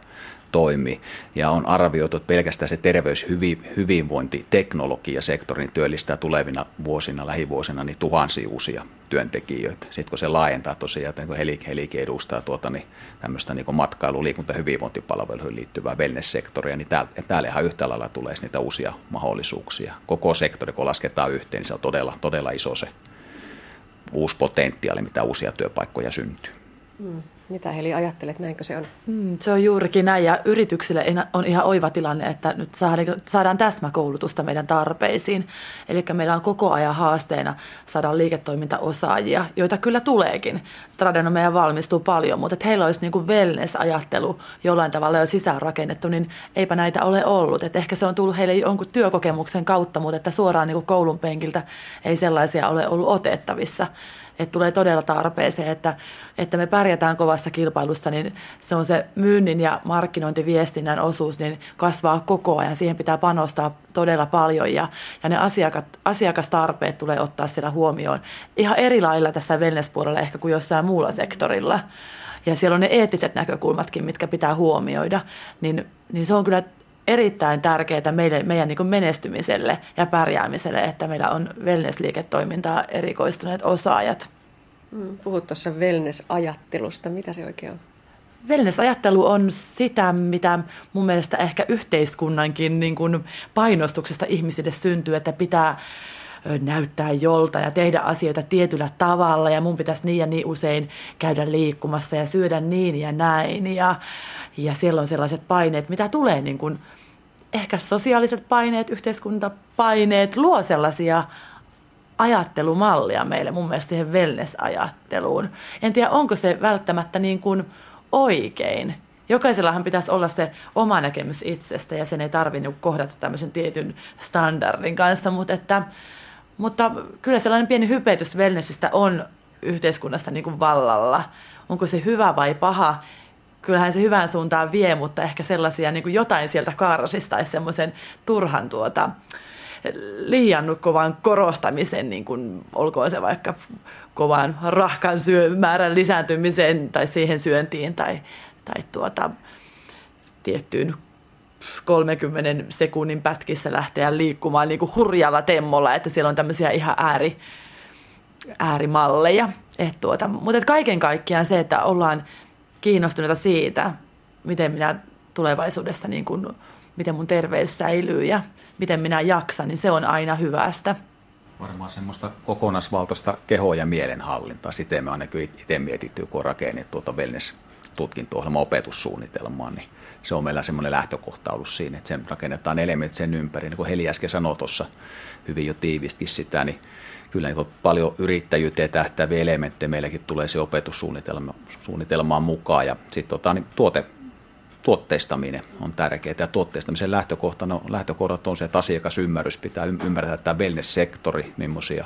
H: toimii. Ja on arvioitu, että pelkästään se terveyshyvinvointiteknologiasektori niin työllistää tulevina vuosina, lähivuosina niin tuhansia uusia työntekijöitä. Sitten kun se laajentaa tosiaan, että niin Helik, Helik edustaa tuota, niin tämmöistä niin matkailu-, liikunta- ja hyvinvointipalveluihin liittyvää wellness-sektoria, niin täällä, täällä ihan yhtä lailla tulee niitä uusia mahdollisuuksia. Koko sektori, kun lasketaan yhteen, niin se on todella, todella iso se uusi potentiaali, mitä uusia työpaikkoja syntyy.
C: Mm. Mitä Heli ajattelet, näinkö se on?
G: Mm, se on juurikin näin ja yrityksille on ihan oiva tilanne, että nyt saadaan, täsmäkoulutusta meidän tarpeisiin. Eli meillä on koko ajan haasteena saada liiketoimintaosaajia, joita kyllä tuleekin. Tradeno meidän valmistuu paljon, mutta että heillä olisi niin kuin wellness-ajattelu jollain tavalla jo sisäänrakennettu, niin eipä näitä ole ollut. Et ehkä se on tullut heille jonkun työkokemuksen kautta, mutta että suoraan niin kuin koulun penkiltä ei sellaisia ole ollut otettavissa että tulee todella tarpeeseen, että, että me pärjätään kovassa kilpailussa, niin se on se myynnin ja markkinointiviestinnän osuus, niin kasvaa koko ajan. Siihen pitää panostaa todella paljon ja, ja ne asiakat, asiakastarpeet tulee ottaa siellä huomioon ihan eri lailla tässä wellness-puolella ehkä kuin jossain muulla sektorilla. Ja siellä on ne eettiset näkökulmatkin, mitkä pitää huomioida, niin, niin se on kyllä erittäin tärkeää meidän, meidän niin menestymiselle ja pärjäämiselle, että meillä on wellness-liiketoimintaa erikoistuneet osaajat.
C: Mm, puhut tuossa wellness-ajattelusta. Mitä se oikein on?
G: Wellness-ajattelu on sitä, mitä mun mielestä ehkä yhteiskunnankin niin kuin painostuksesta ihmisille syntyy, että pitää näyttää jolta ja tehdä asioita tietyllä tavalla ja mun pitäisi niin ja niin usein käydä liikkumassa ja syödä niin ja näin ja, ja siellä on sellaiset paineet, mitä tulee niin kuin ehkä sosiaaliset paineet, yhteiskuntapaineet luo sellaisia ajattelumallia meille mun mielestä siihen wellness-ajatteluun. En tiedä, onko se välttämättä niin kuin oikein. Jokaisellahan pitäisi olla se oma näkemys itsestä ja sen ei tarvitse niin kohdata tämmöisen tietyn standardin kanssa, mutta, että, mutta kyllä sellainen pieni hypetys wellnessistä on yhteiskunnasta niin kuin vallalla. Onko se hyvä vai paha? Kyllähän se hyvään suuntaan vie, mutta ehkä sellaisia niin kuin jotain sieltä kaarsistaisi semmoisen turhan tuota, liian kovan korostamisen, niin kuin, olkoon se vaikka kovan rahkan syö, määrän lisääntymiseen tai siihen syöntiin tai, tai tuota, tiettyyn 30 sekunnin pätkissä lähteä liikkumaan niin kuin hurjalla temmolla, että siellä on tämmöisiä ihan ääri, äärimalleja. Et tuota, mutta et kaiken kaikkiaan se, että ollaan kiinnostuneita siitä, miten minä tulevaisuudessa, niin kuin, miten mun terveys säilyy ja miten minä jaksan, niin se on aina hyvästä.
H: Varmaan semmoista kokonaisvaltaista keho- ja mielenhallintaa. Sitä me ainakin itse mietitty, kun on rakennettu tuota wellness tutkinto opetussuunnitelmaa, niin Se on meillä semmoinen lähtökohta ollut siinä, että sen rakennetaan elementit sen ympäri. Niin kuin Heli äsken sanoi tuossa hyvin jo tiivistikin sitä, niin kyllä niin paljon yrittäjyyteen tähtääviä elementtejä meilläkin tulee se opetussuunnitelmaan mukaan. Ja sitten tota, niin tuote, tuotteistaminen on tärkeää. Ja tuotteistamisen lähtökohtana, lähtökohdat on se, että asiakasymmärrys pitää ymmärtää tämä wellness-sektori, millaisia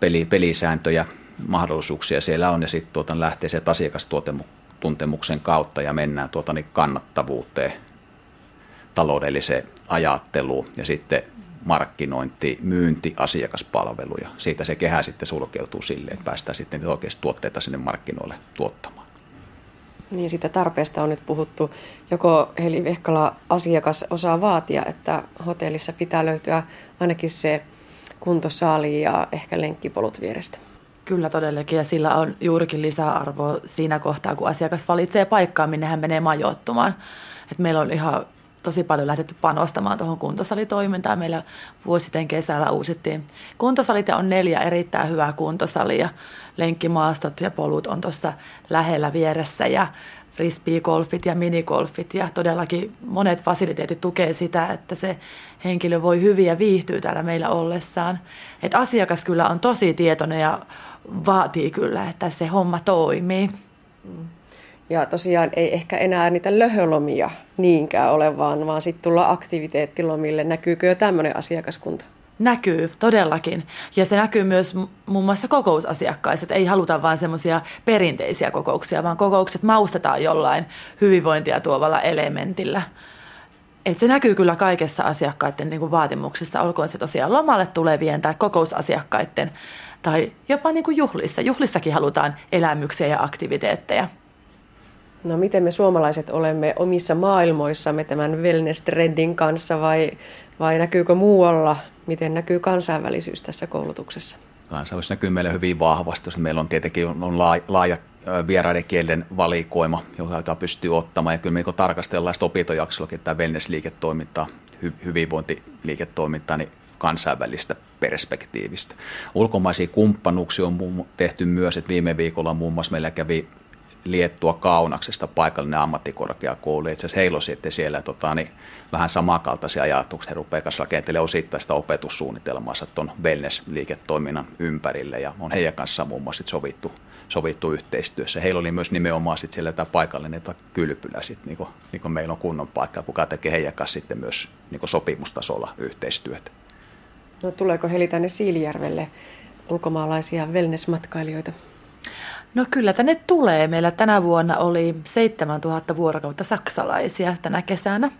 H: peli, pelisääntöjä, mahdollisuuksia siellä on. Ja sitten tuota, lähtee se asiakastuotemuksen kautta ja mennään tuota, niin kannattavuuteen, taloudelliseen ajatteluun. Ja sitten markkinointi, myynti, asiakaspalveluja. Siitä se kehä sitten sulkeutuu silleen, että päästään sitten oikeasti tuotteita sinne markkinoille tuottamaan.
C: Niin sitä tarpeesta on nyt puhuttu. Joko Heli Vehkala asiakas osaa vaatia, että hotellissa pitää löytyä ainakin se kuntosaali ja ehkä lenkkipolut vierestä.
G: Kyllä todellakin ja sillä on juurikin lisäarvo siinä kohtaa, kun asiakas valitsee paikkaa, minne hän menee majoittumaan. Et meillä on ihan tosi paljon lähdetty panostamaan tuohon kuntosalitoimintaan. Meillä vuosi sitten kesällä uusittiin kuntosalit ja on neljä erittäin hyvää kuntosalia. Lenkkimaastot ja polut on tuossa lähellä vieressä ja frisbee-golfit ja minigolfit ja todellakin monet fasiliteetit tukee sitä, että se henkilö voi hyvin ja viihtyy täällä meillä ollessaan. Et asiakas kyllä on tosi tietoinen ja vaatii kyllä, että se homma toimii.
C: Ja tosiaan ei ehkä enää niitä löhölomia niinkään ole, vaan, vaan sitten tulla aktiviteettilomille. Näkyykö jo tämmöinen asiakaskunta?
G: Näkyy, todellakin. Ja se näkyy myös muun muassa kokousasiakkaissa, että ei haluta vain semmoisia perinteisiä kokouksia, vaan kokoukset maustetaan jollain hyvinvointia tuovalla elementillä. Et se näkyy kyllä kaikessa asiakkaiden niin kuin vaatimuksissa, olkoon se tosiaan lomalle tulevien tai kokousasiakkaiden tai jopa niin kuin juhlissa. Juhlissakin halutaan elämyksiä ja aktiviteetteja.
C: No miten me suomalaiset olemme omissa maailmoissamme tämän wellness-trendin kanssa vai, vai näkyykö muualla? Miten näkyy kansainvälisyys tässä koulutuksessa?
H: Kansainvälisyys näkyy meillä hyvin vahvasti. Meillä on tietenkin on laaja vieraiden kielen valikoima, jota pystyy ottamaan. Ja kyllä me tarkastellaan sitä opintojaksollakin tämä wellness-liiketoimintaa, hyvinvointiliiketoimintaa, niin kansainvälistä perspektiivistä. Ulkomaisia kumppanuuksia on tehty myös, että viime viikolla muun muassa meillä kävi Liettua Kaunaksesta paikallinen ammattikorkeakoulu. Itse asiassa heillä on sitten siellä tota, niin, vähän samankaltaisia ajatuksia. He rupeavat rakentelemaan osittaista opetussuunnitelmaa tuon wellness-liiketoiminnan ympärille ja on heidän kanssaan muun muassa sovittu, sovittu yhteistyössä. Heillä oli myös nimenomaan sit siellä tämä paikallinen tämä kylpylä, sit, niin kuin, niin kuin meillä on kunnon paikka, kuka tekee heidän kanssa sitten myös niin sopimustasolla yhteistyötä.
C: No, tuleeko heille tänne Siilijärvelle ulkomaalaisia wellness-matkailijoita?
G: No kyllä tänne tulee. Meillä tänä vuonna oli 7000 vuorokautta saksalaisia tänä kesänä.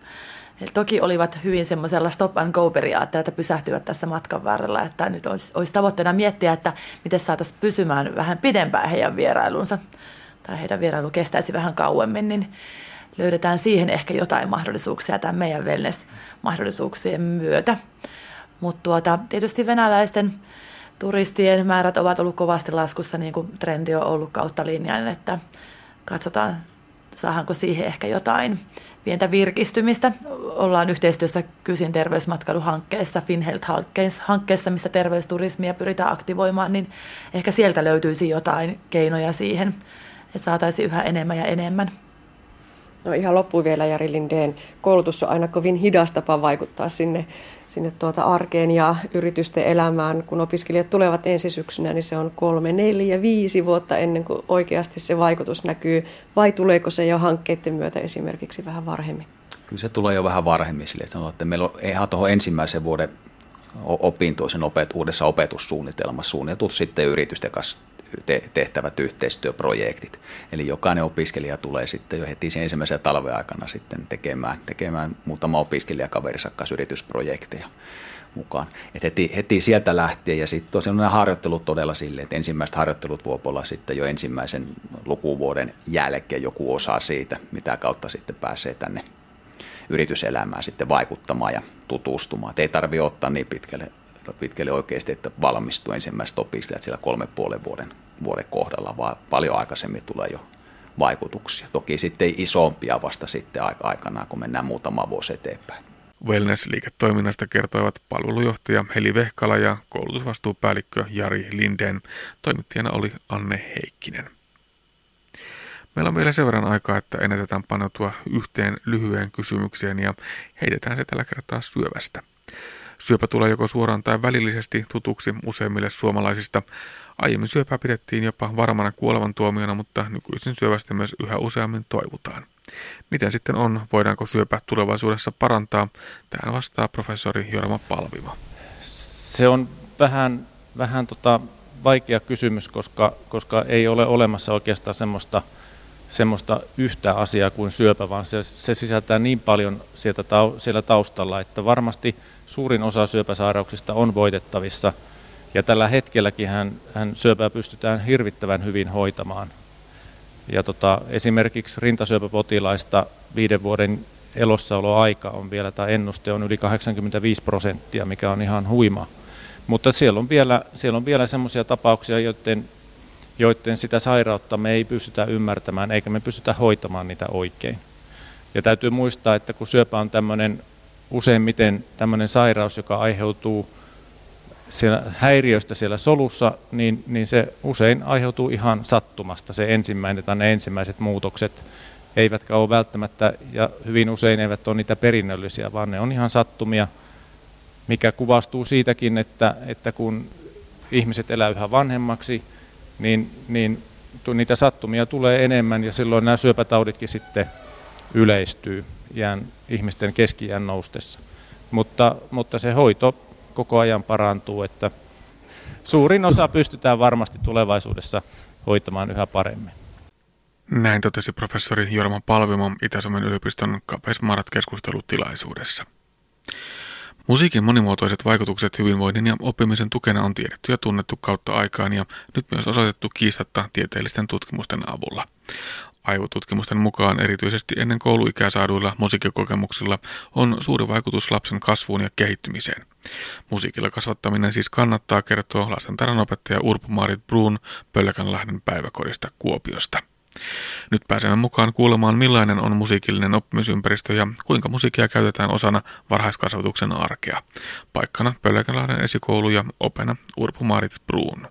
G: Eli toki olivat hyvin semmoisella stop and go periaatteella, että pysähtyvät tässä matkan varrella. Että nyt olisi, olisi tavoitteena miettiä, että miten saataisiin pysymään vähän pidempään heidän vierailunsa. Tai heidän vierailu kestäisi vähän kauemmin, niin löydetään siihen ehkä jotain mahdollisuuksia tämän meidän wellness-mahdollisuuksien myötä. Mutta tuota, tietysti venäläisten turistien määrät ovat ollut kovasti laskussa, niin kuin trendi on ollut kautta linjan, että katsotaan, saadaanko siihen ehkä jotain pientä virkistymistä. Ollaan yhteistyössä Kysin terveysmatkailuhankkeessa, FinHealth-hankkeessa, missä terveysturismia pyritään aktivoimaan, niin ehkä sieltä löytyisi jotain keinoja siihen, että saataisiin yhä enemmän ja enemmän.
C: No ihan loppuun vielä Jari Lindeen. Koulutus on aina kovin hidas tapa vaikuttaa sinne sinne tuota arkeen ja yritysten elämään. Kun opiskelijat tulevat ensi syksynä, niin se on kolme, neljä, viisi vuotta ennen kuin oikeasti se vaikutus näkyy. Vai tuleeko se jo hankkeiden myötä esimerkiksi vähän varhemmin?
H: Kyllä se tulee jo vähän varhemmin sille, että, että meillä on ihan tuohon ensimmäisen vuoden opintoisen opet, uudessa opetussuunnitelmassa suunniteltu sitten yritysten kanssa tehtävät yhteistyöprojektit. Eli jokainen opiskelija tulee sitten jo heti sen ensimmäisen talven aikana sitten tekemään, tekemään muutama opiskelijakaverinsa kanssa yritysprojekteja mukaan. Et heti, heti, sieltä lähtien ja sitten tosiaan nämä harjoittelut todella silleen, että ensimmäiset harjoittelut voi olla sitten jo ensimmäisen lukuvuoden jälkeen joku osa siitä, mitä kautta sitten pääsee tänne yrityselämään sitten vaikuttamaan ja tutustumaan. Et ei tarvitse ottaa niin pitkälle pitkälle oikeasti, että valmistuu ensimmäiset opiskelijat siellä kolme puolen vuoden, vuoden kohdalla, vaan paljon aikaisemmin tulee jo vaikutuksia. Toki sitten isompia vasta sitten aikanaan, kun mennään muutama vuosi eteenpäin.
B: Wellness-liiketoiminnasta kertoivat palvelujohtaja Heli Vehkala ja koulutusvastuupäällikkö Jari Linden. Toimittajana oli Anne Heikkinen. Meillä on vielä sen verran aikaa, että ennätetään paneutua yhteen lyhyen kysymykseen ja heitetään se tällä kertaa syövästä. Syöpä tulee joko suoraan tai välillisesti tutuksi useimmille suomalaisista. Aiemmin syöpää pidettiin jopa varmana kuolevan tuomiona, mutta nykyisin syövästä myös yhä useammin toivutaan. Miten sitten on, voidaanko syöpä tulevaisuudessa parantaa? Tähän vastaa professori Jorma Palvimo.
I: Se on vähän, vähän tota vaikea kysymys, koska, koska ei ole olemassa oikeastaan semmoista, semmoista yhtä asiaa kuin syöpä, vaan se, se sisältää niin paljon sieltä, siellä taustalla, että varmasti suurin osa syöpäsairauksista on voitettavissa. Ja tällä hetkelläkin hän, hän syöpää pystytään hirvittävän hyvin hoitamaan. Ja tota, esimerkiksi rintasyöpäpotilaista viiden vuoden elossaoloaika on vielä, tai ennuste on yli 85 prosenttia, mikä on ihan huima. Mutta siellä on vielä, siellä on vielä semmoisia tapauksia, joiden, joiden sitä sairautta me ei pystytä ymmärtämään, eikä me pystytä hoitamaan niitä oikein. Ja täytyy muistaa, että kun syöpä on tämmöinen useimmiten tämmöinen sairaus, joka aiheutuu siellä häiriöstä siellä solussa, niin, niin se usein aiheutuu ihan sattumasta, se ensimmäinen tai ne ensimmäiset muutokset, eivätkä ole välttämättä, ja hyvin usein eivät ole niitä perinnöllisiä, vaan ne on ihan sattumia, mikä kuvastuu siitäkin, että, että kun ihmiset elää yhä vanhemmaksi, niin, niin niitä sattumia tulee enemmän, ja silloin nämä syöpätauditkin sitten yleistyy iän, ihmisten keski noustessa. Mutta, mutta se hoito koko ajan parantuu, että suurin osa pystytään varmasti tulevaisuudessa hoitamaan yhä paremmin.
B: Näin totesi professori Jorma Palvimo Itä-Suomen yliopiston Kafesmarat keskustelutilaisuudessa. Musiikin monimuotoiset vaikutukset hyvinvoinnin ja oppimisen tukena on tiedetty ja tunnettu kautta aikaan ja nyt myös osoitettu kiistatta tieteellisten tutkimusten avulla. Aivotutkimusten mukaan erityisesti ennen kouluikää saaduilla musiikkikokemuksilla on suuri vaikutus lapsen kasvuun ja kehittymiseen. Musiikilla kasvattaminen siis kannattaa kertoa lastentarhanopettaja Urpu-Marit Bruun Pölkänlahden päiväkodista Kuopiosta. Nyt pääsemme mukaan kuulemaan millainen on musiikillinen oppimisympäristö ja kuinka musiikkia käytetään osana varhaiskasvatuksen arkea. Paikkana Pölkänlahden esikoulu ja opena Urpu-Marit Bruun.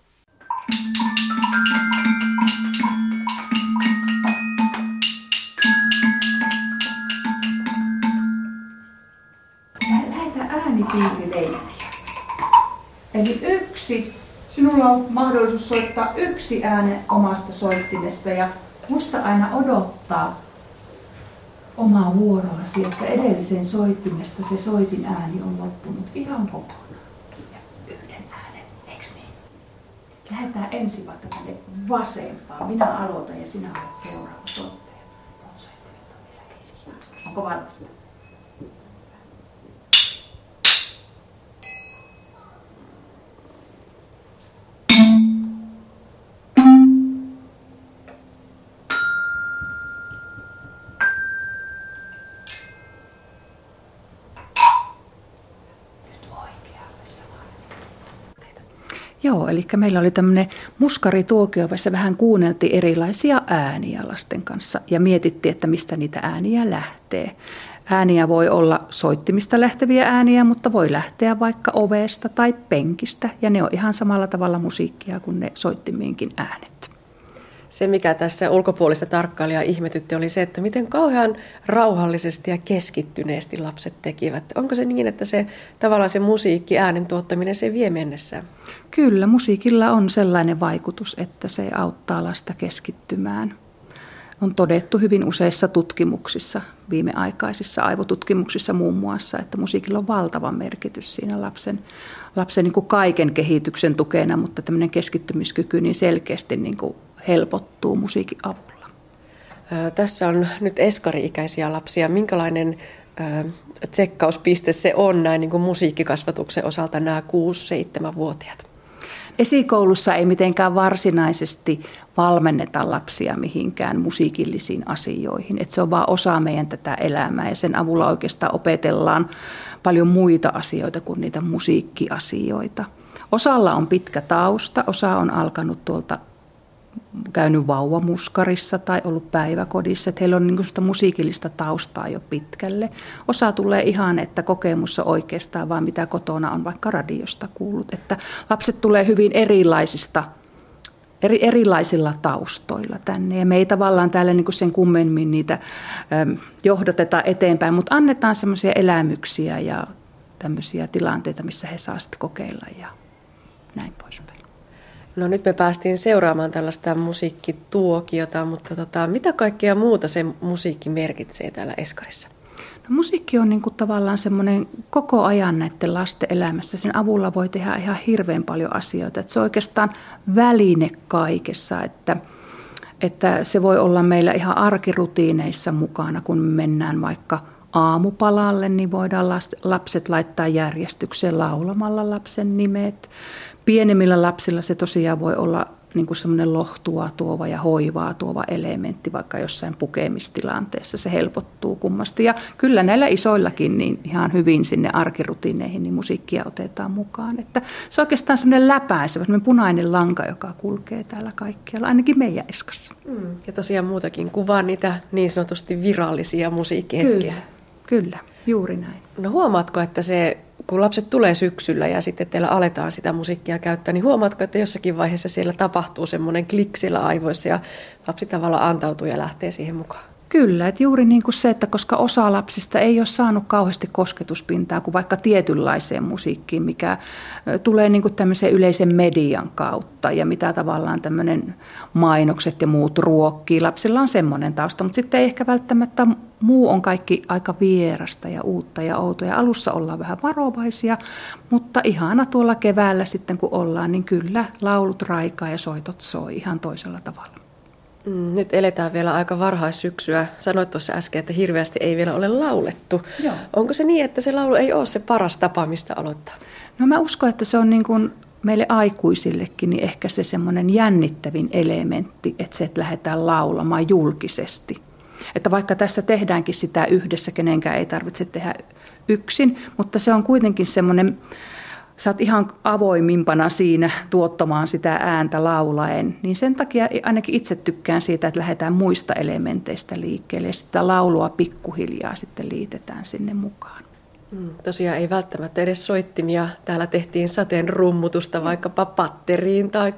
J: Äänipiirileikkiä. Eli yksi, sinulla on mahdollisuus soittaa yksi ääne omasta soittimesta ja muista aina odottaa omaa vuoroasi, että edellisen soittimesta se soitin ääni on loppunut ihan kokonaan. Ja yhden äänen, eiks niin? Lähdetään ensin vaikka tänne vasempaan. Minä aloitan ja sinä olet seuraava soittaja. Mun soittimet on vielä hiljaa. Onko valmista? Joo, eli meillä oli tämmöinen muskarituokio, jossa vähän kuunneltiin erilaisia ääniä lasten kanssa ja mietittiin, että mistä niitä ääniä lähtee. Ääniä voi olla soittimista lähteviä ääniä, mutta voi lähteä vaikka ovesta tai penkistä ja ne on ihan samalla tavalla musiikkia kuin ne soittimienkin äänet
C: se, mikä tässä ulkopuolista tarkkailijaa ihmetytti, oli se, että miten kauhean rauhallisesti ja keskittyneesti lapset tekivät. Onko se niin, että se tavallaan se musiikki, äänen tuottaminen, se vie mennessään?
J: Kyllä, musiikilla on sellainen vaikutus, että se auttaa lasta keskittymään. On todettu hyvin useissa tutkimuksissa, viimeaikaisissa aivotutkimuksissa muun muassa, että musiikilla on valtava merkitys siinä lapsen, lapsen niin kuin kaiken kehityksen tukena, mutta tämmöinen keskittymiskyky niin selkeästi niin kuin helpottuu musiikin avulla.
C: Tässä on nyt eskari-ikäisiä lapsia. Minkälainen tsekkauspiste se on näin niin kuin musiikkikasvatuksen osalta nämä 6-7-vuotiaat?
J: Esikoulussa ei mitenkään varsinaisesti valmenneta lapsia mihinkään musiikillisiin asioihin. Et se on vain osa meidän tätä elämää ja sen avulla oikeastaan opetellaan paljon muita asioita kuin niitä musiikkiasioita. Osalla on pitkä tausta, osa on alkanut tuolta käynyt vauvamuskarissa tai ollut päiväkodissa, että heillä on niin sitä musiikillista taustaa jo pitkälle. Osa tulee ihan, että kokemus on oikeastaan vaan mitä kotona on vaikka radiosta kuullut. Että lapset tulee hyvin erilaisista eri, erilaisilla taustoilla tänne. Ja me ei tavallaan täällä niin sen kummemmin niitä äm, johdoteta eteenpäin, mutta annetaan semmoisia elämyksiä ja tämmöisiä tilanteita, missä he saavat sitten kokeilla ja näin poispäin.
C: No nyt me päästiin seuraamaan tällaista musiikkituokiota, mutta tota, mitä kaikkea muuta se musiikki merkitsee täällä Eskarissa?
J: No, musiikki on niin kuin tavallaan semmoinen koko ajan näiden lasten elämässä. Sen avulla voi tehdä ihan hirveän paljon asioita. Että se on oikeastaan väline kaikessa, että, että se voi olla meillä ihan arkirutiineissa mukana, kun me mennään vaikka aamupalalle, niin voidaan lapset laittaa järjestykseen laulamalla lapsen nimet. Pienemmillä lapsilla se tosiaan voi olla niin kuin semmoinen lohtua tuova ja hoivaa tuova elementti vaikka jossain pukemistilanteessa. Se helpottuu kummasti. Ja kyllä näillä isoillakin niin ihan hyvin sinne arkirutiineihin niin musiikkia otetaan mukaan. Että se on oikeastaan semmoinen läpäisevä, semmoinen punainen lanka, joka kulkee täällä kaikkialla, ainakin meidän eskassa.
C: Mm, ja tosiaan muutakin kuvaa niitä niin sanotusti virallisia musiikkihetkiä.
J: Kyllä, kyllä, juuri näin.
C: No huomaatko, että se kun lapset tulee syksyllä ja sitten teillä aletaan sitä musiikkia käyttää, niin huomaatko, että jossakin vaiheessa siellä tapahtuu semmoinen klik siellä aivoissa ja lapsi tavallaan antautuu ja lähtee siihen mukaan?
J: Kyllä, että juuri niin kuin se, että koska osa lapsista ei ole saanut kauheasti kosketuspintaa kuin vaikka tietynlaiseen musiikkiin, mikä tulee niin kuin tämmöisen yleisen median kautta ja mitä tavallaan tämmöinen mainokset ja muut ruokkii. Lapsilla on semmoinen tausta, mutta sitten ei ehkä välttämättä muu on kaikki aika vierasta ja uutta ja outoa. Ja alussa ollaan vähän varovaisia, mutta ihana tuolla keväällä sitten kun ollaan, niin kyllä laulut raikaa ja soitot soi ihan toisella tavalla.
C: Mm, nyt eletään vielä aika varhaissyksyä. Sanoit tuossa äsken, että hirveästi ei vielä ole laulettu. Joo. Onko se niin, että se laulu ei ole se paras tapa, mistä aloittaa?
J: No mä uskon, että se on niin kuin meille aikuisillekin niin ehkä se semmoinen jännittävin elementti, että se, että lähdetään laulamaan julkisesti. Että vaikka tässä tehdäänkin sitä yhdessä, kenenkään ei tarvitse tehdä yksin, mutta se on kuitenkin semmoinen sä oot ihan avoimimpana siinä tuottamaan sitä ääntä laulaen, niin sen takia ainakin itse tykkään siitä, että lähdetään muista elementeistä liikkeelle ja sitä laulua pikkuhiljaa sitten liitetään sinne mukaan.
C: Mm, tosiaan ei välttämättä edes soittimia. Täällä tehtiin sateen rummutusta vaikkapa patteriin tai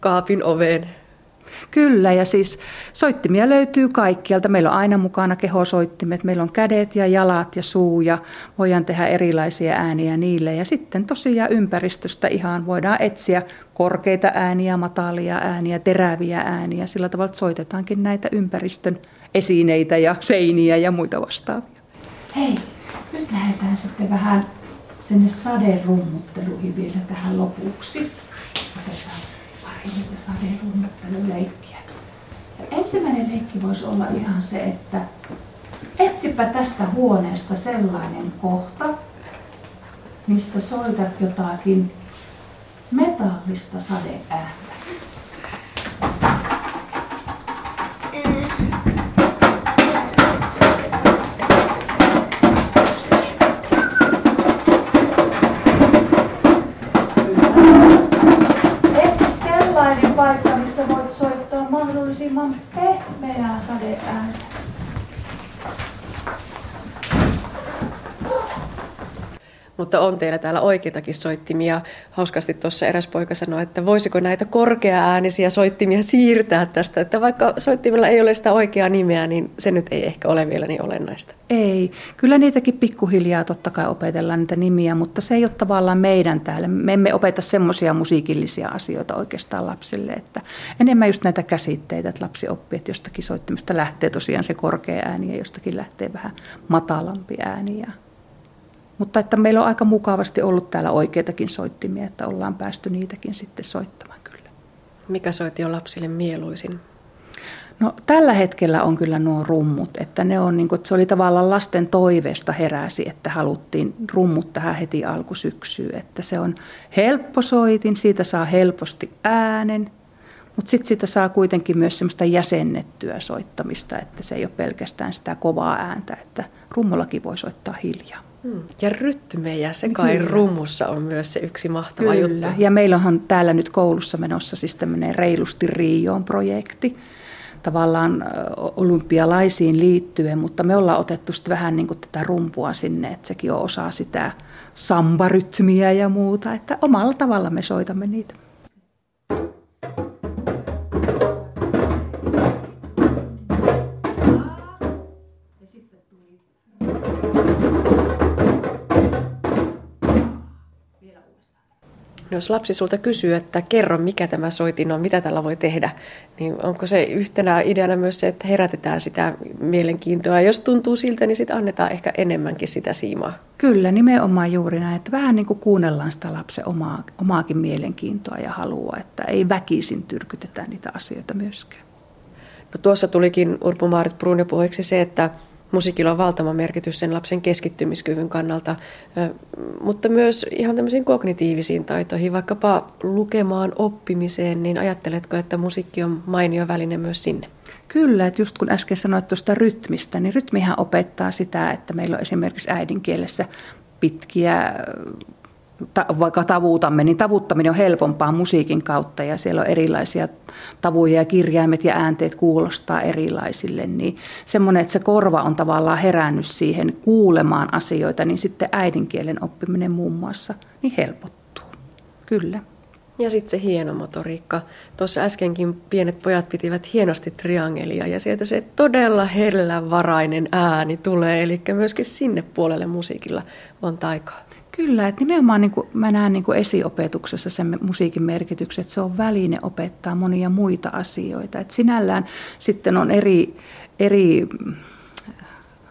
C: kaapin oveen
J: Kyllä, ja siis soittimia löytyy kaikkialta. Meillä on aina mukana kehosoittimet. Meillä on kädet ja jalat ja suu ja voidaan tehdä erilaisia ääniä niille. Ja sitten tosiaan ympäristöstä ihan voidaan etsiä korkeita ääniä, matalia ääniä, teräviä ääniä. Sillä tavalla soitetaankin näitä ympäristön esineitä ja seiniä ja muita vastaavia.
K: Hei, nyt lähdetään sitten vähän sinne saderummutteluihin vielä tähän lopuksi. Otetaan niitä saderunnotteluleikkiä. Ja ensimmäinen leikki voisi olla ihan se, että etsipä tästä huoneesta sellainen kohta, missä soitat jotakin metallista sadeääntä. Mahdollisimman pehmeää sadeääntä.
C: Mutta on teillä täällä oikeitakin soittimia. Hauskasti tuossa eräs poika sanoi, että voisiko näitä korkea-äänisiä soittimia siirtää tästä. Että vaikka soittimilla ei ole sitä oikeaa nimeä, niin se nyt ei ehkä ole vielä niin olennaista.
J: Ei. Kyllä niitäkin pikkuhiljaa totta kai opetellaan niitä nimiä, mutta se ei ole tavallaan meidän täällä. Me emme opeta semmoisia musiikillisia asioita oikeastaan lapsille. Että enemmän just näitä käsitteitä, että lapsi oppii, että jostakin soittimesta lähtee tosiaan se korkea ääni ja jostakin lähtee vähän matalampi ääni. Ja mutta että meillä on aika mukavasti ollut täällä oikeitakin soittimia, että ollaan päästy niitäkin sitten soittamaan kyllä.
C: Mikä soitti on lapsille mieluisin?
J: No tällä hetkellä on kyllä nuo rummut, että ne on niin kuin, että se oli tavallaan lasten toiveesta heräsi, että haluttiin rummut tähän heti alkusyksyyn, että se on helppo soitin, siitä saa helposti äänen, mutta sitten siitä saa kuitenkin myös semmoista jäsennettyä soittamista, että se ei ole pelkästään sitä kovaa ääntä, että rummullakin voi soittaa hiljaa.
C: Hmm. Ja rytmejä, se kai Kyllä. rummussa on myös se yksi mahtava
J: Kyllä.
C: juttu.
J: Ja meillä on täällä nyt koulussa menossa siis tämmöinen Reilusti Rioon projekti, tavallaan olympialaisiin liittyen, mutta me ollaan otettu sitten vähän niin kuin tätä rumpua sinne, että sekin on osa sitä sambarytmiä ja muuta, että omalla tavalla me soitamme niitä.
C: No jos lapsi sulta kysyy, että kerro mikä tämä soitin on, mitä tällä voi tehdä, niin onko se yhtenä ideana myös se, että herätetään sitä mielenkiintoa. Jos tuntuu siltä, niin sitten annetaan ehkä enemmänkin sitä siimaa.
J: Kyllä, nimenomaan juuri näin, että vähän niin kuin kuunnellaan sitä lapsen omaa, omaakin mielenkiintoa ja halua, että ei väkisin tyrkytetä niitä asioita myöskään.
C: No tuossa tulikin Urpo Maarit Brunio puheeksi se, että musiikilla on valtava merkitys sen lapsen keskittymiskyvyn kannalta, mutta myös ihan tämmöisiin kognitiivisiin taitoihin, vaikkapa lukemaan, oppimiseen, niin ajatteletko, että musiikki on mainio väline myös sinne?
J: Kyllä, että just kun äsken sanoit tuosta rytmistä, niin rytmihän opettaa sitä, että meillä on esimerkiksi äidinkielessä pitkiä ta, vaikka tavuutamme, niin tavuttaminen on helpompaa musiikin kautta ja siellä on erilaisia tavuja ja kirjaimet ja äänteet kuulostaa erilaisille. Niin semmoinen, että se korva on tavallaan herännyt siihen kuulemaan asioita, niin sitten äidinkielen oppiminen muun muassa niin helpottuu. Kyllä.
C: Ja sitten se hieno motoriikka. Tuossa äskenkin pienet pojat pitivät hienosti triangelia ja sieltä se todella hellänvarainen ääni tulee. Eli myöskin sinne puolelle musiikilla on taikaa.
J: Kyllä, että nimenomaan niin kuin mä näen niin kuin esiopetuksessa sen musiikin merkityksen, että se on väline opettaa monia muita asioita. Että sinällään sitten on eri, eri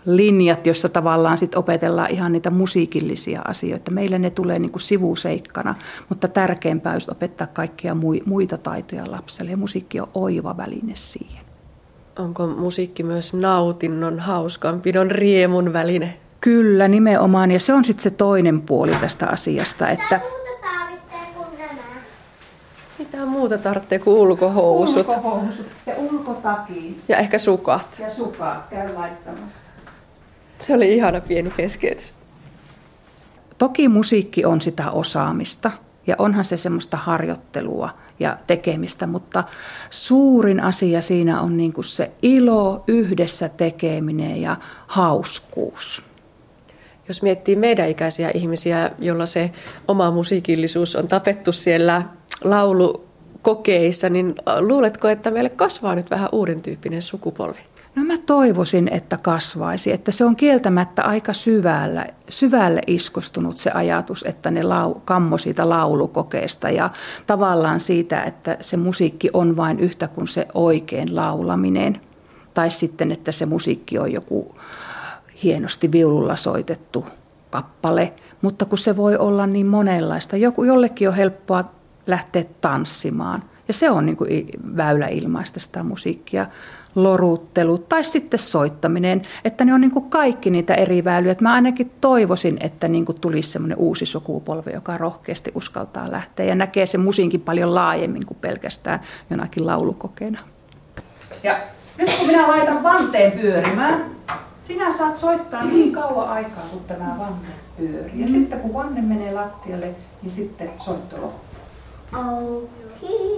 J: linjat, joissa tavallaan sit opetellaan ihan niitä musiikillisia asioita. Meille ne tulee niin kuin sivuseikkana, mutta tärkeämpää olisi opettaa kaikkia muita taitoja lapselle ja musiikki on oiva väline siihen.
C: Onko musiikki myös nautinnon, hauskanpidon, riemun väline?
J: Kyllä, nimenomaan. Ja se on sitten se toinen puoli tästä asiasta. Että
C: mitä muuta tarvitsee kuin ulkohousut?
J: Ulkohousut ja ulkotakin.
C: Ja ehkä sukat.
J: Ja sukat, käy laittamassa.
C: Se oli ihana pieni keskeytys.
J: Toki musiikki on sitä osaamista ja onhan se semmoista harjoittelua ja tekemistä, mutta suurin asia siinä on niin kuin se ilo, yhdessä tekeminen ja hauskuus
C: jos miettii meidän ikäisiä ihmisiä, jolla se oma musiikillisuus on tapettu siellä laulukokeissa, niin luuletko, että meille kasvaa nyt vähän uuden tyyppinen sukupolvi?
J: No mä toivoisin, että kasvaisi, että se on kieltämättä aika syvällä, syvälle iskostunut se ajatus, että ne lau, kammo siitä laulukokeesta ja tavallaan siitä, että se musiikki on vain yhtä kuin se oikein laulaminen. Tai sitten, että se musiikki on joku hienosti viululla soitettu kappale, mutta kun se voi olla niin monenlaista. Joku, jollekin on helppoa lähteä tanssimaan ja se on niin kuin väylä ilmaista sitä musiikkia loruttelu tai sitten soittaminen, että ne on niin kuin kaikki niitä eri väyliä. Että mä ainakin toivoisin, että niin kuin tulisi semmoinen uusi sukupolvi, joka rohkeasti uskaltaa lähteä ja näkee se musiikin paljon laajemmin kuin pelkästään jonakin laulukokeena. Ja nyt kun minä laitan vanteen pyörimään, sinä saat soittaa niin kauan aikaa, kun tämä vanne pyörii. Ja mm. sitten kun vanne menee lattialle, niin sitten soitto loppuu. Okay.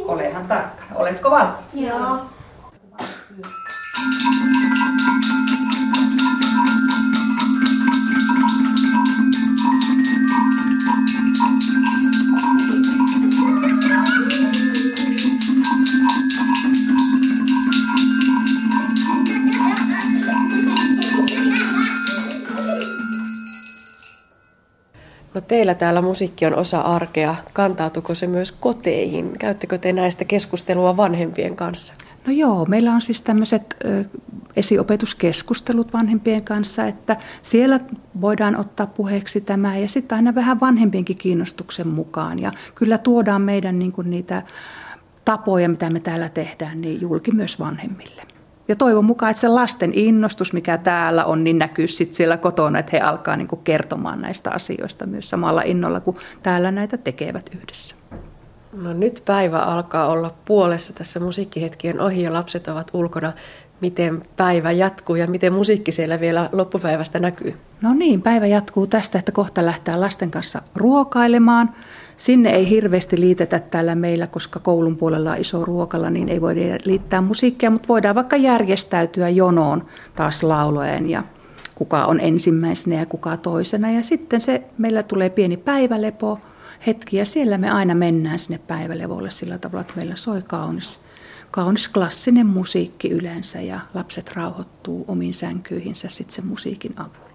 J: Olehan tarkkana. Oletko valmis?
K: Joo.
C: Teillä täällä musiikki on osa arkea. Kantautuko se myös koteihin? Käyttekö te näistä keskustelua vanhempien kanssa?
J: No joo, meillä on siis tämmöiset esiopetuskeskustelut vanhempien kanssa, että siellä voidaan ottaa puheeksi tämä ja sitten aina vähän vanhempienkin kiinnostuksen mukaan. Ja kyllä tuodaan meidän niin kuin niitä tapoja, mitä me täällä tehdään, niin julki myös vanhemmille. Ja toivon mukaan, että se lasten innostus, mikä täällä on, niin näkyy sitten siellä kotona, että he alkaa niin kuin kertomaan näistä asioista myös samalla innolla, kuin täällä näitä tekevät yhdessä.
C: No nyt päivä alkaa olla puolessa tässä musiikkihetkien ohi ja lapset ovat ulkona. Miten päivä jatkuu ja miten musiikki siellä vielä loppupäivästä näkyy?
J: No niin, päivä jatkuu tästä, että kohta lähtee lasten kanssa ruokailemaan. Sinne ei hirveästi liitetä täällä meillä, koska koulun puolella on iso ruokalla, niin ei voida liittää musiikkia, mutta voidaan vaikka järjestäytyä jonoon taas laulojen ja kuka on ensimmäisenä ja kuka toisena. Ja sitten se, meillä tulee pieni päivälepo hetki ja siellä me aina mennään sinne päivälevolle sillä tavalla, että meillä soi kaunis, kaunis klassinen musiikki yleensä ja lapset rauhoittuu omiin sänkyihinsä sitten sen musiikin avulla.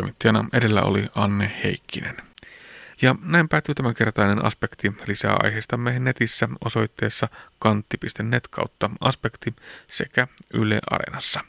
B: Toimittajana edellä oli Anne Heikkinen. Ja näin päättyy tämänkertainen aspekti. Lisää aiheistamme netissä osoitteessa kantti.net kautta aspekti sekä Yle Areenassa.